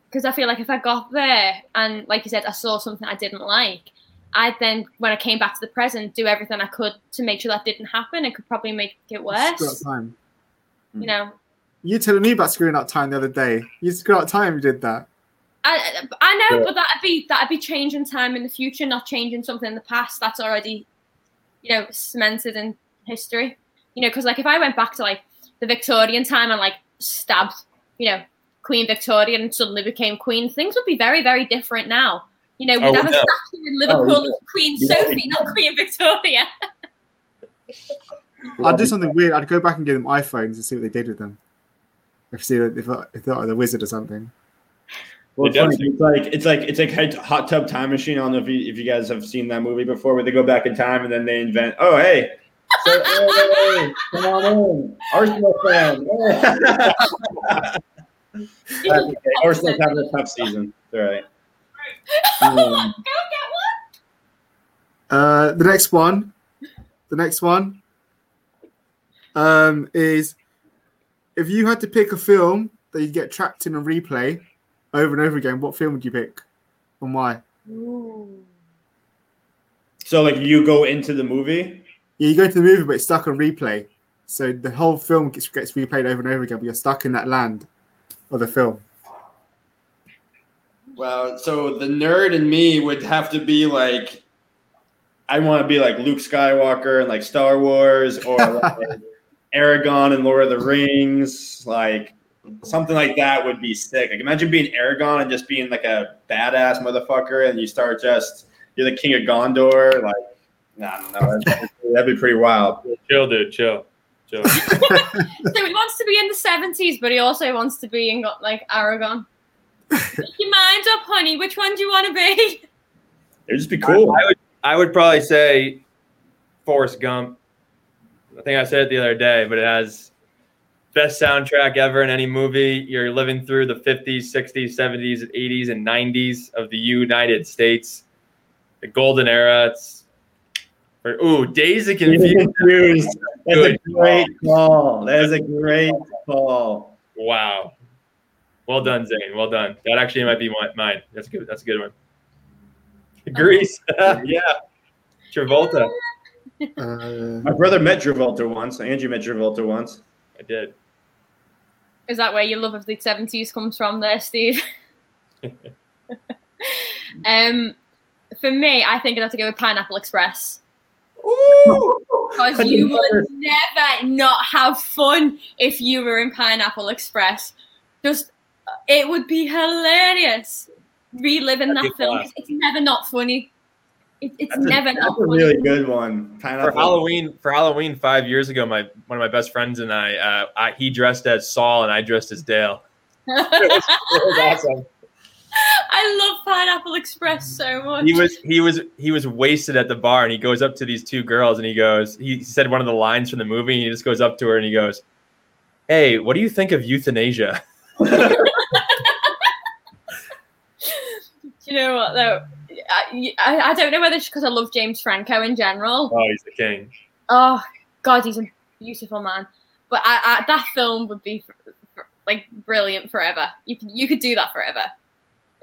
because I feel like if I got there and, like you said, I saw something I didn't like, I'd then, when I came back to the present, do everything I could to make sure that didn't happen. It could probably make it Screw up worse. time. You know, You telling me about screwing up time the other day? You screwed up time. You did that. I I know, Yeah. but that'd be that'd be changing time in the future, not changing something in the past that's already, you know, cemented in history. You know, because like if I went back to like the Victorian time and like stabbed, you know, Queen Victoria and suddenly became Queen, things would be very very different now. You know, we'd Oh, have a no. statue in Liverpool oh, yeah. of Queen Yeah. Sophie, not Queen Victoria. I'd do something weird. I'd go back and give them iPhones and see what they did with them. If see if if if they're the wizard or something. Well, it's, funny, it's like it's like it's like hot tub time machine. I don't know if you, if you guys have seen that movie before, where they go back in time and then they invent. Oh, hey, so, hey, come on in, Arsenal fan. That's okay. Arsenal's having a tough season. It's all right. Go get Um, one. Uh, the next one, the next one, um, is if you had to pick a film that you get trapped in a replay over and over again, what film would you pick, and why? Ooh. so, like, you go into the movie. Yeah, you go to the movie, but it's stuck on replay, so the whole film gets, gets replayed over and over again, but you're stuck in that land of the film. Well, so the nerd in me would have to be like, I want to be like Luke Skywalker and like Star Wars, or like Aragorn and Lord of the Rings. Like, something like that would be sick. Like imagine being Aragorn and just being like a badass motherfucker, and you start just you're the king of Gondor. Like, nah, no, that'd, that'd be pretty wild. Chill, dude. Chill. Chill. so he wants to be in the seventies, but he also wants to be in like Aragorn. Make your mind up, honey. Which one do you want to be? It'd just be cool. I would. I would probably say Forrest Gump. I think I said it the other day, but it has best soundtrack ever in any movie. You're living through the 50s, 60s, 70s, 80s, and 90s of the United States, the golden era. It's or, ooh, Dazed and Confused. Confused. That's a great call. That is a great call. Wow. Well done, Zane. Well done. That actually might be mine. That's good. That's a good one. Grease. yeah. Travolta. Uh, My brother met Travolta once. Andrew met Travolta once. I did. Is that where your love of the seventies comes from, there, Steve? um, for me, I think I'd have to go with Pineapple Express. Because you would never not have fun if you were in Pineapple Express. Just, it would be hilarious reliving That'd that be film. It's never not funny. It, it's That's a, never that's not a really good one. Pineapple. For Halloween, for Halloween five years ago, my one of my best friends and I, uh, I he dressed as Saul and I dressed as Dale. It was awesome. I love Pineapple Express so much. He was he was he was wasted at the bar, and he goes up to these two girls, and he goes, he said one of the lines from the movie, and he just goes up to her, and he goes, "Hey, what do you think of euthanasia?" Do you know what though? I, I, I don't know whether it's because I love James Franco in general. Oh, he's the king. Oh God, he's a beautiful man. But I, I, that film would be f- f- like brilliant forever. You could you could do that forever.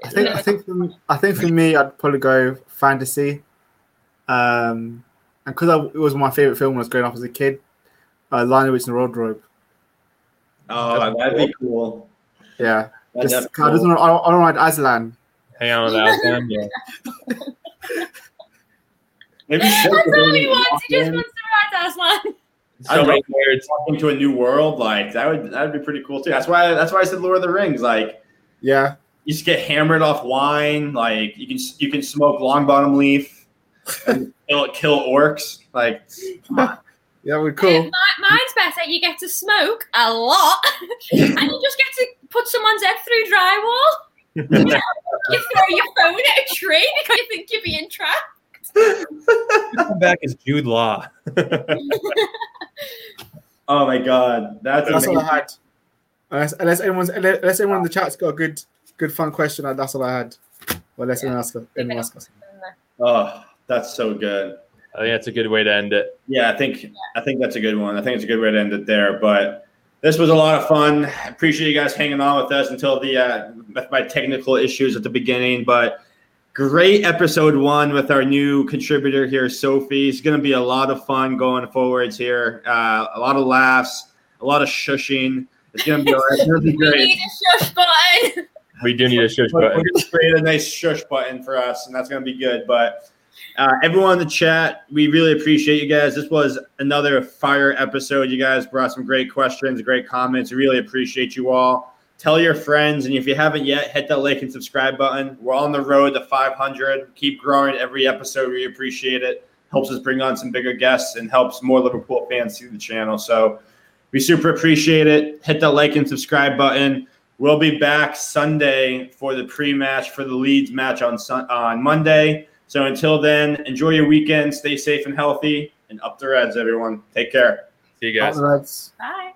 I think I think for, I think for me, I'd probably go fantasy. Um, and because it was my favorite film when I was growing up as a kid, uh, Lion, the Witch and the Wardrobe. Oh, that'd be cool. Yeah, That'd just, be I don't cool. know. I don't, I don't like Aslan. Hang on with that one. Yeah. Maybe That's all he wants. He just wants to ride Aslan. So many words. walk into a new world. Like that would that would be pretty cool too. That's why that's why I said Lord of the Rings. Like Yeah, you just get hammered off wine. Like you can you can smoke Longbottom Leaf and kill, kill orcs. Like yeah, we're cool. mi- mine's better. You get to smoke a lot, and you just get to put someone's head through drywall. You throw your phone at a tree because you think you're being trapped. Come back as Jude Law. oh my god, that's, That's all amazing. I had. Unless, unless anyone's unless anyone in the chat's got a good good fun question, that's all I had. Well, unless anyone else got anyone else got something. Oh, that's so good. I think that's a good way to end it. Yeah, I think I think that's a good one. I think it's a good way to end it there. But this was a lot of fun. Appreciate you guys hanging on with us until the uh, with my technical issues at the beginning. But great episode one with our new contributor here, Sophie. It's going to be a lot of fun going forwards here. Uh, a lot of laughs, a lot of shushing. It's going to be, it's gonna be We great. need a shush button. We do need a shush We're going to create a nice shush button for us, and that's going to be good. But uh, everyone in the chat, we really appreciate you guys. This was another fire episode. You guys brought some great questions, great comments. We really appreciate you all. Tell your friends, and if you haven't yet, hit that like and subscribe button. We're on the road to 500. Keep growing every episode. We appreciate it. Helps us bring on some bigger guests and helps more Liverpool fans see the channel. So we super appreciate it. Hit that like and subscribe button. We'll be back Sunday for the pre-match for the Leeds match on Sun- on Monday. So until then, enjoy your weekend, stay safe and healthy, and up the Reds, everyone. Take care. See you guys. All right. Bye.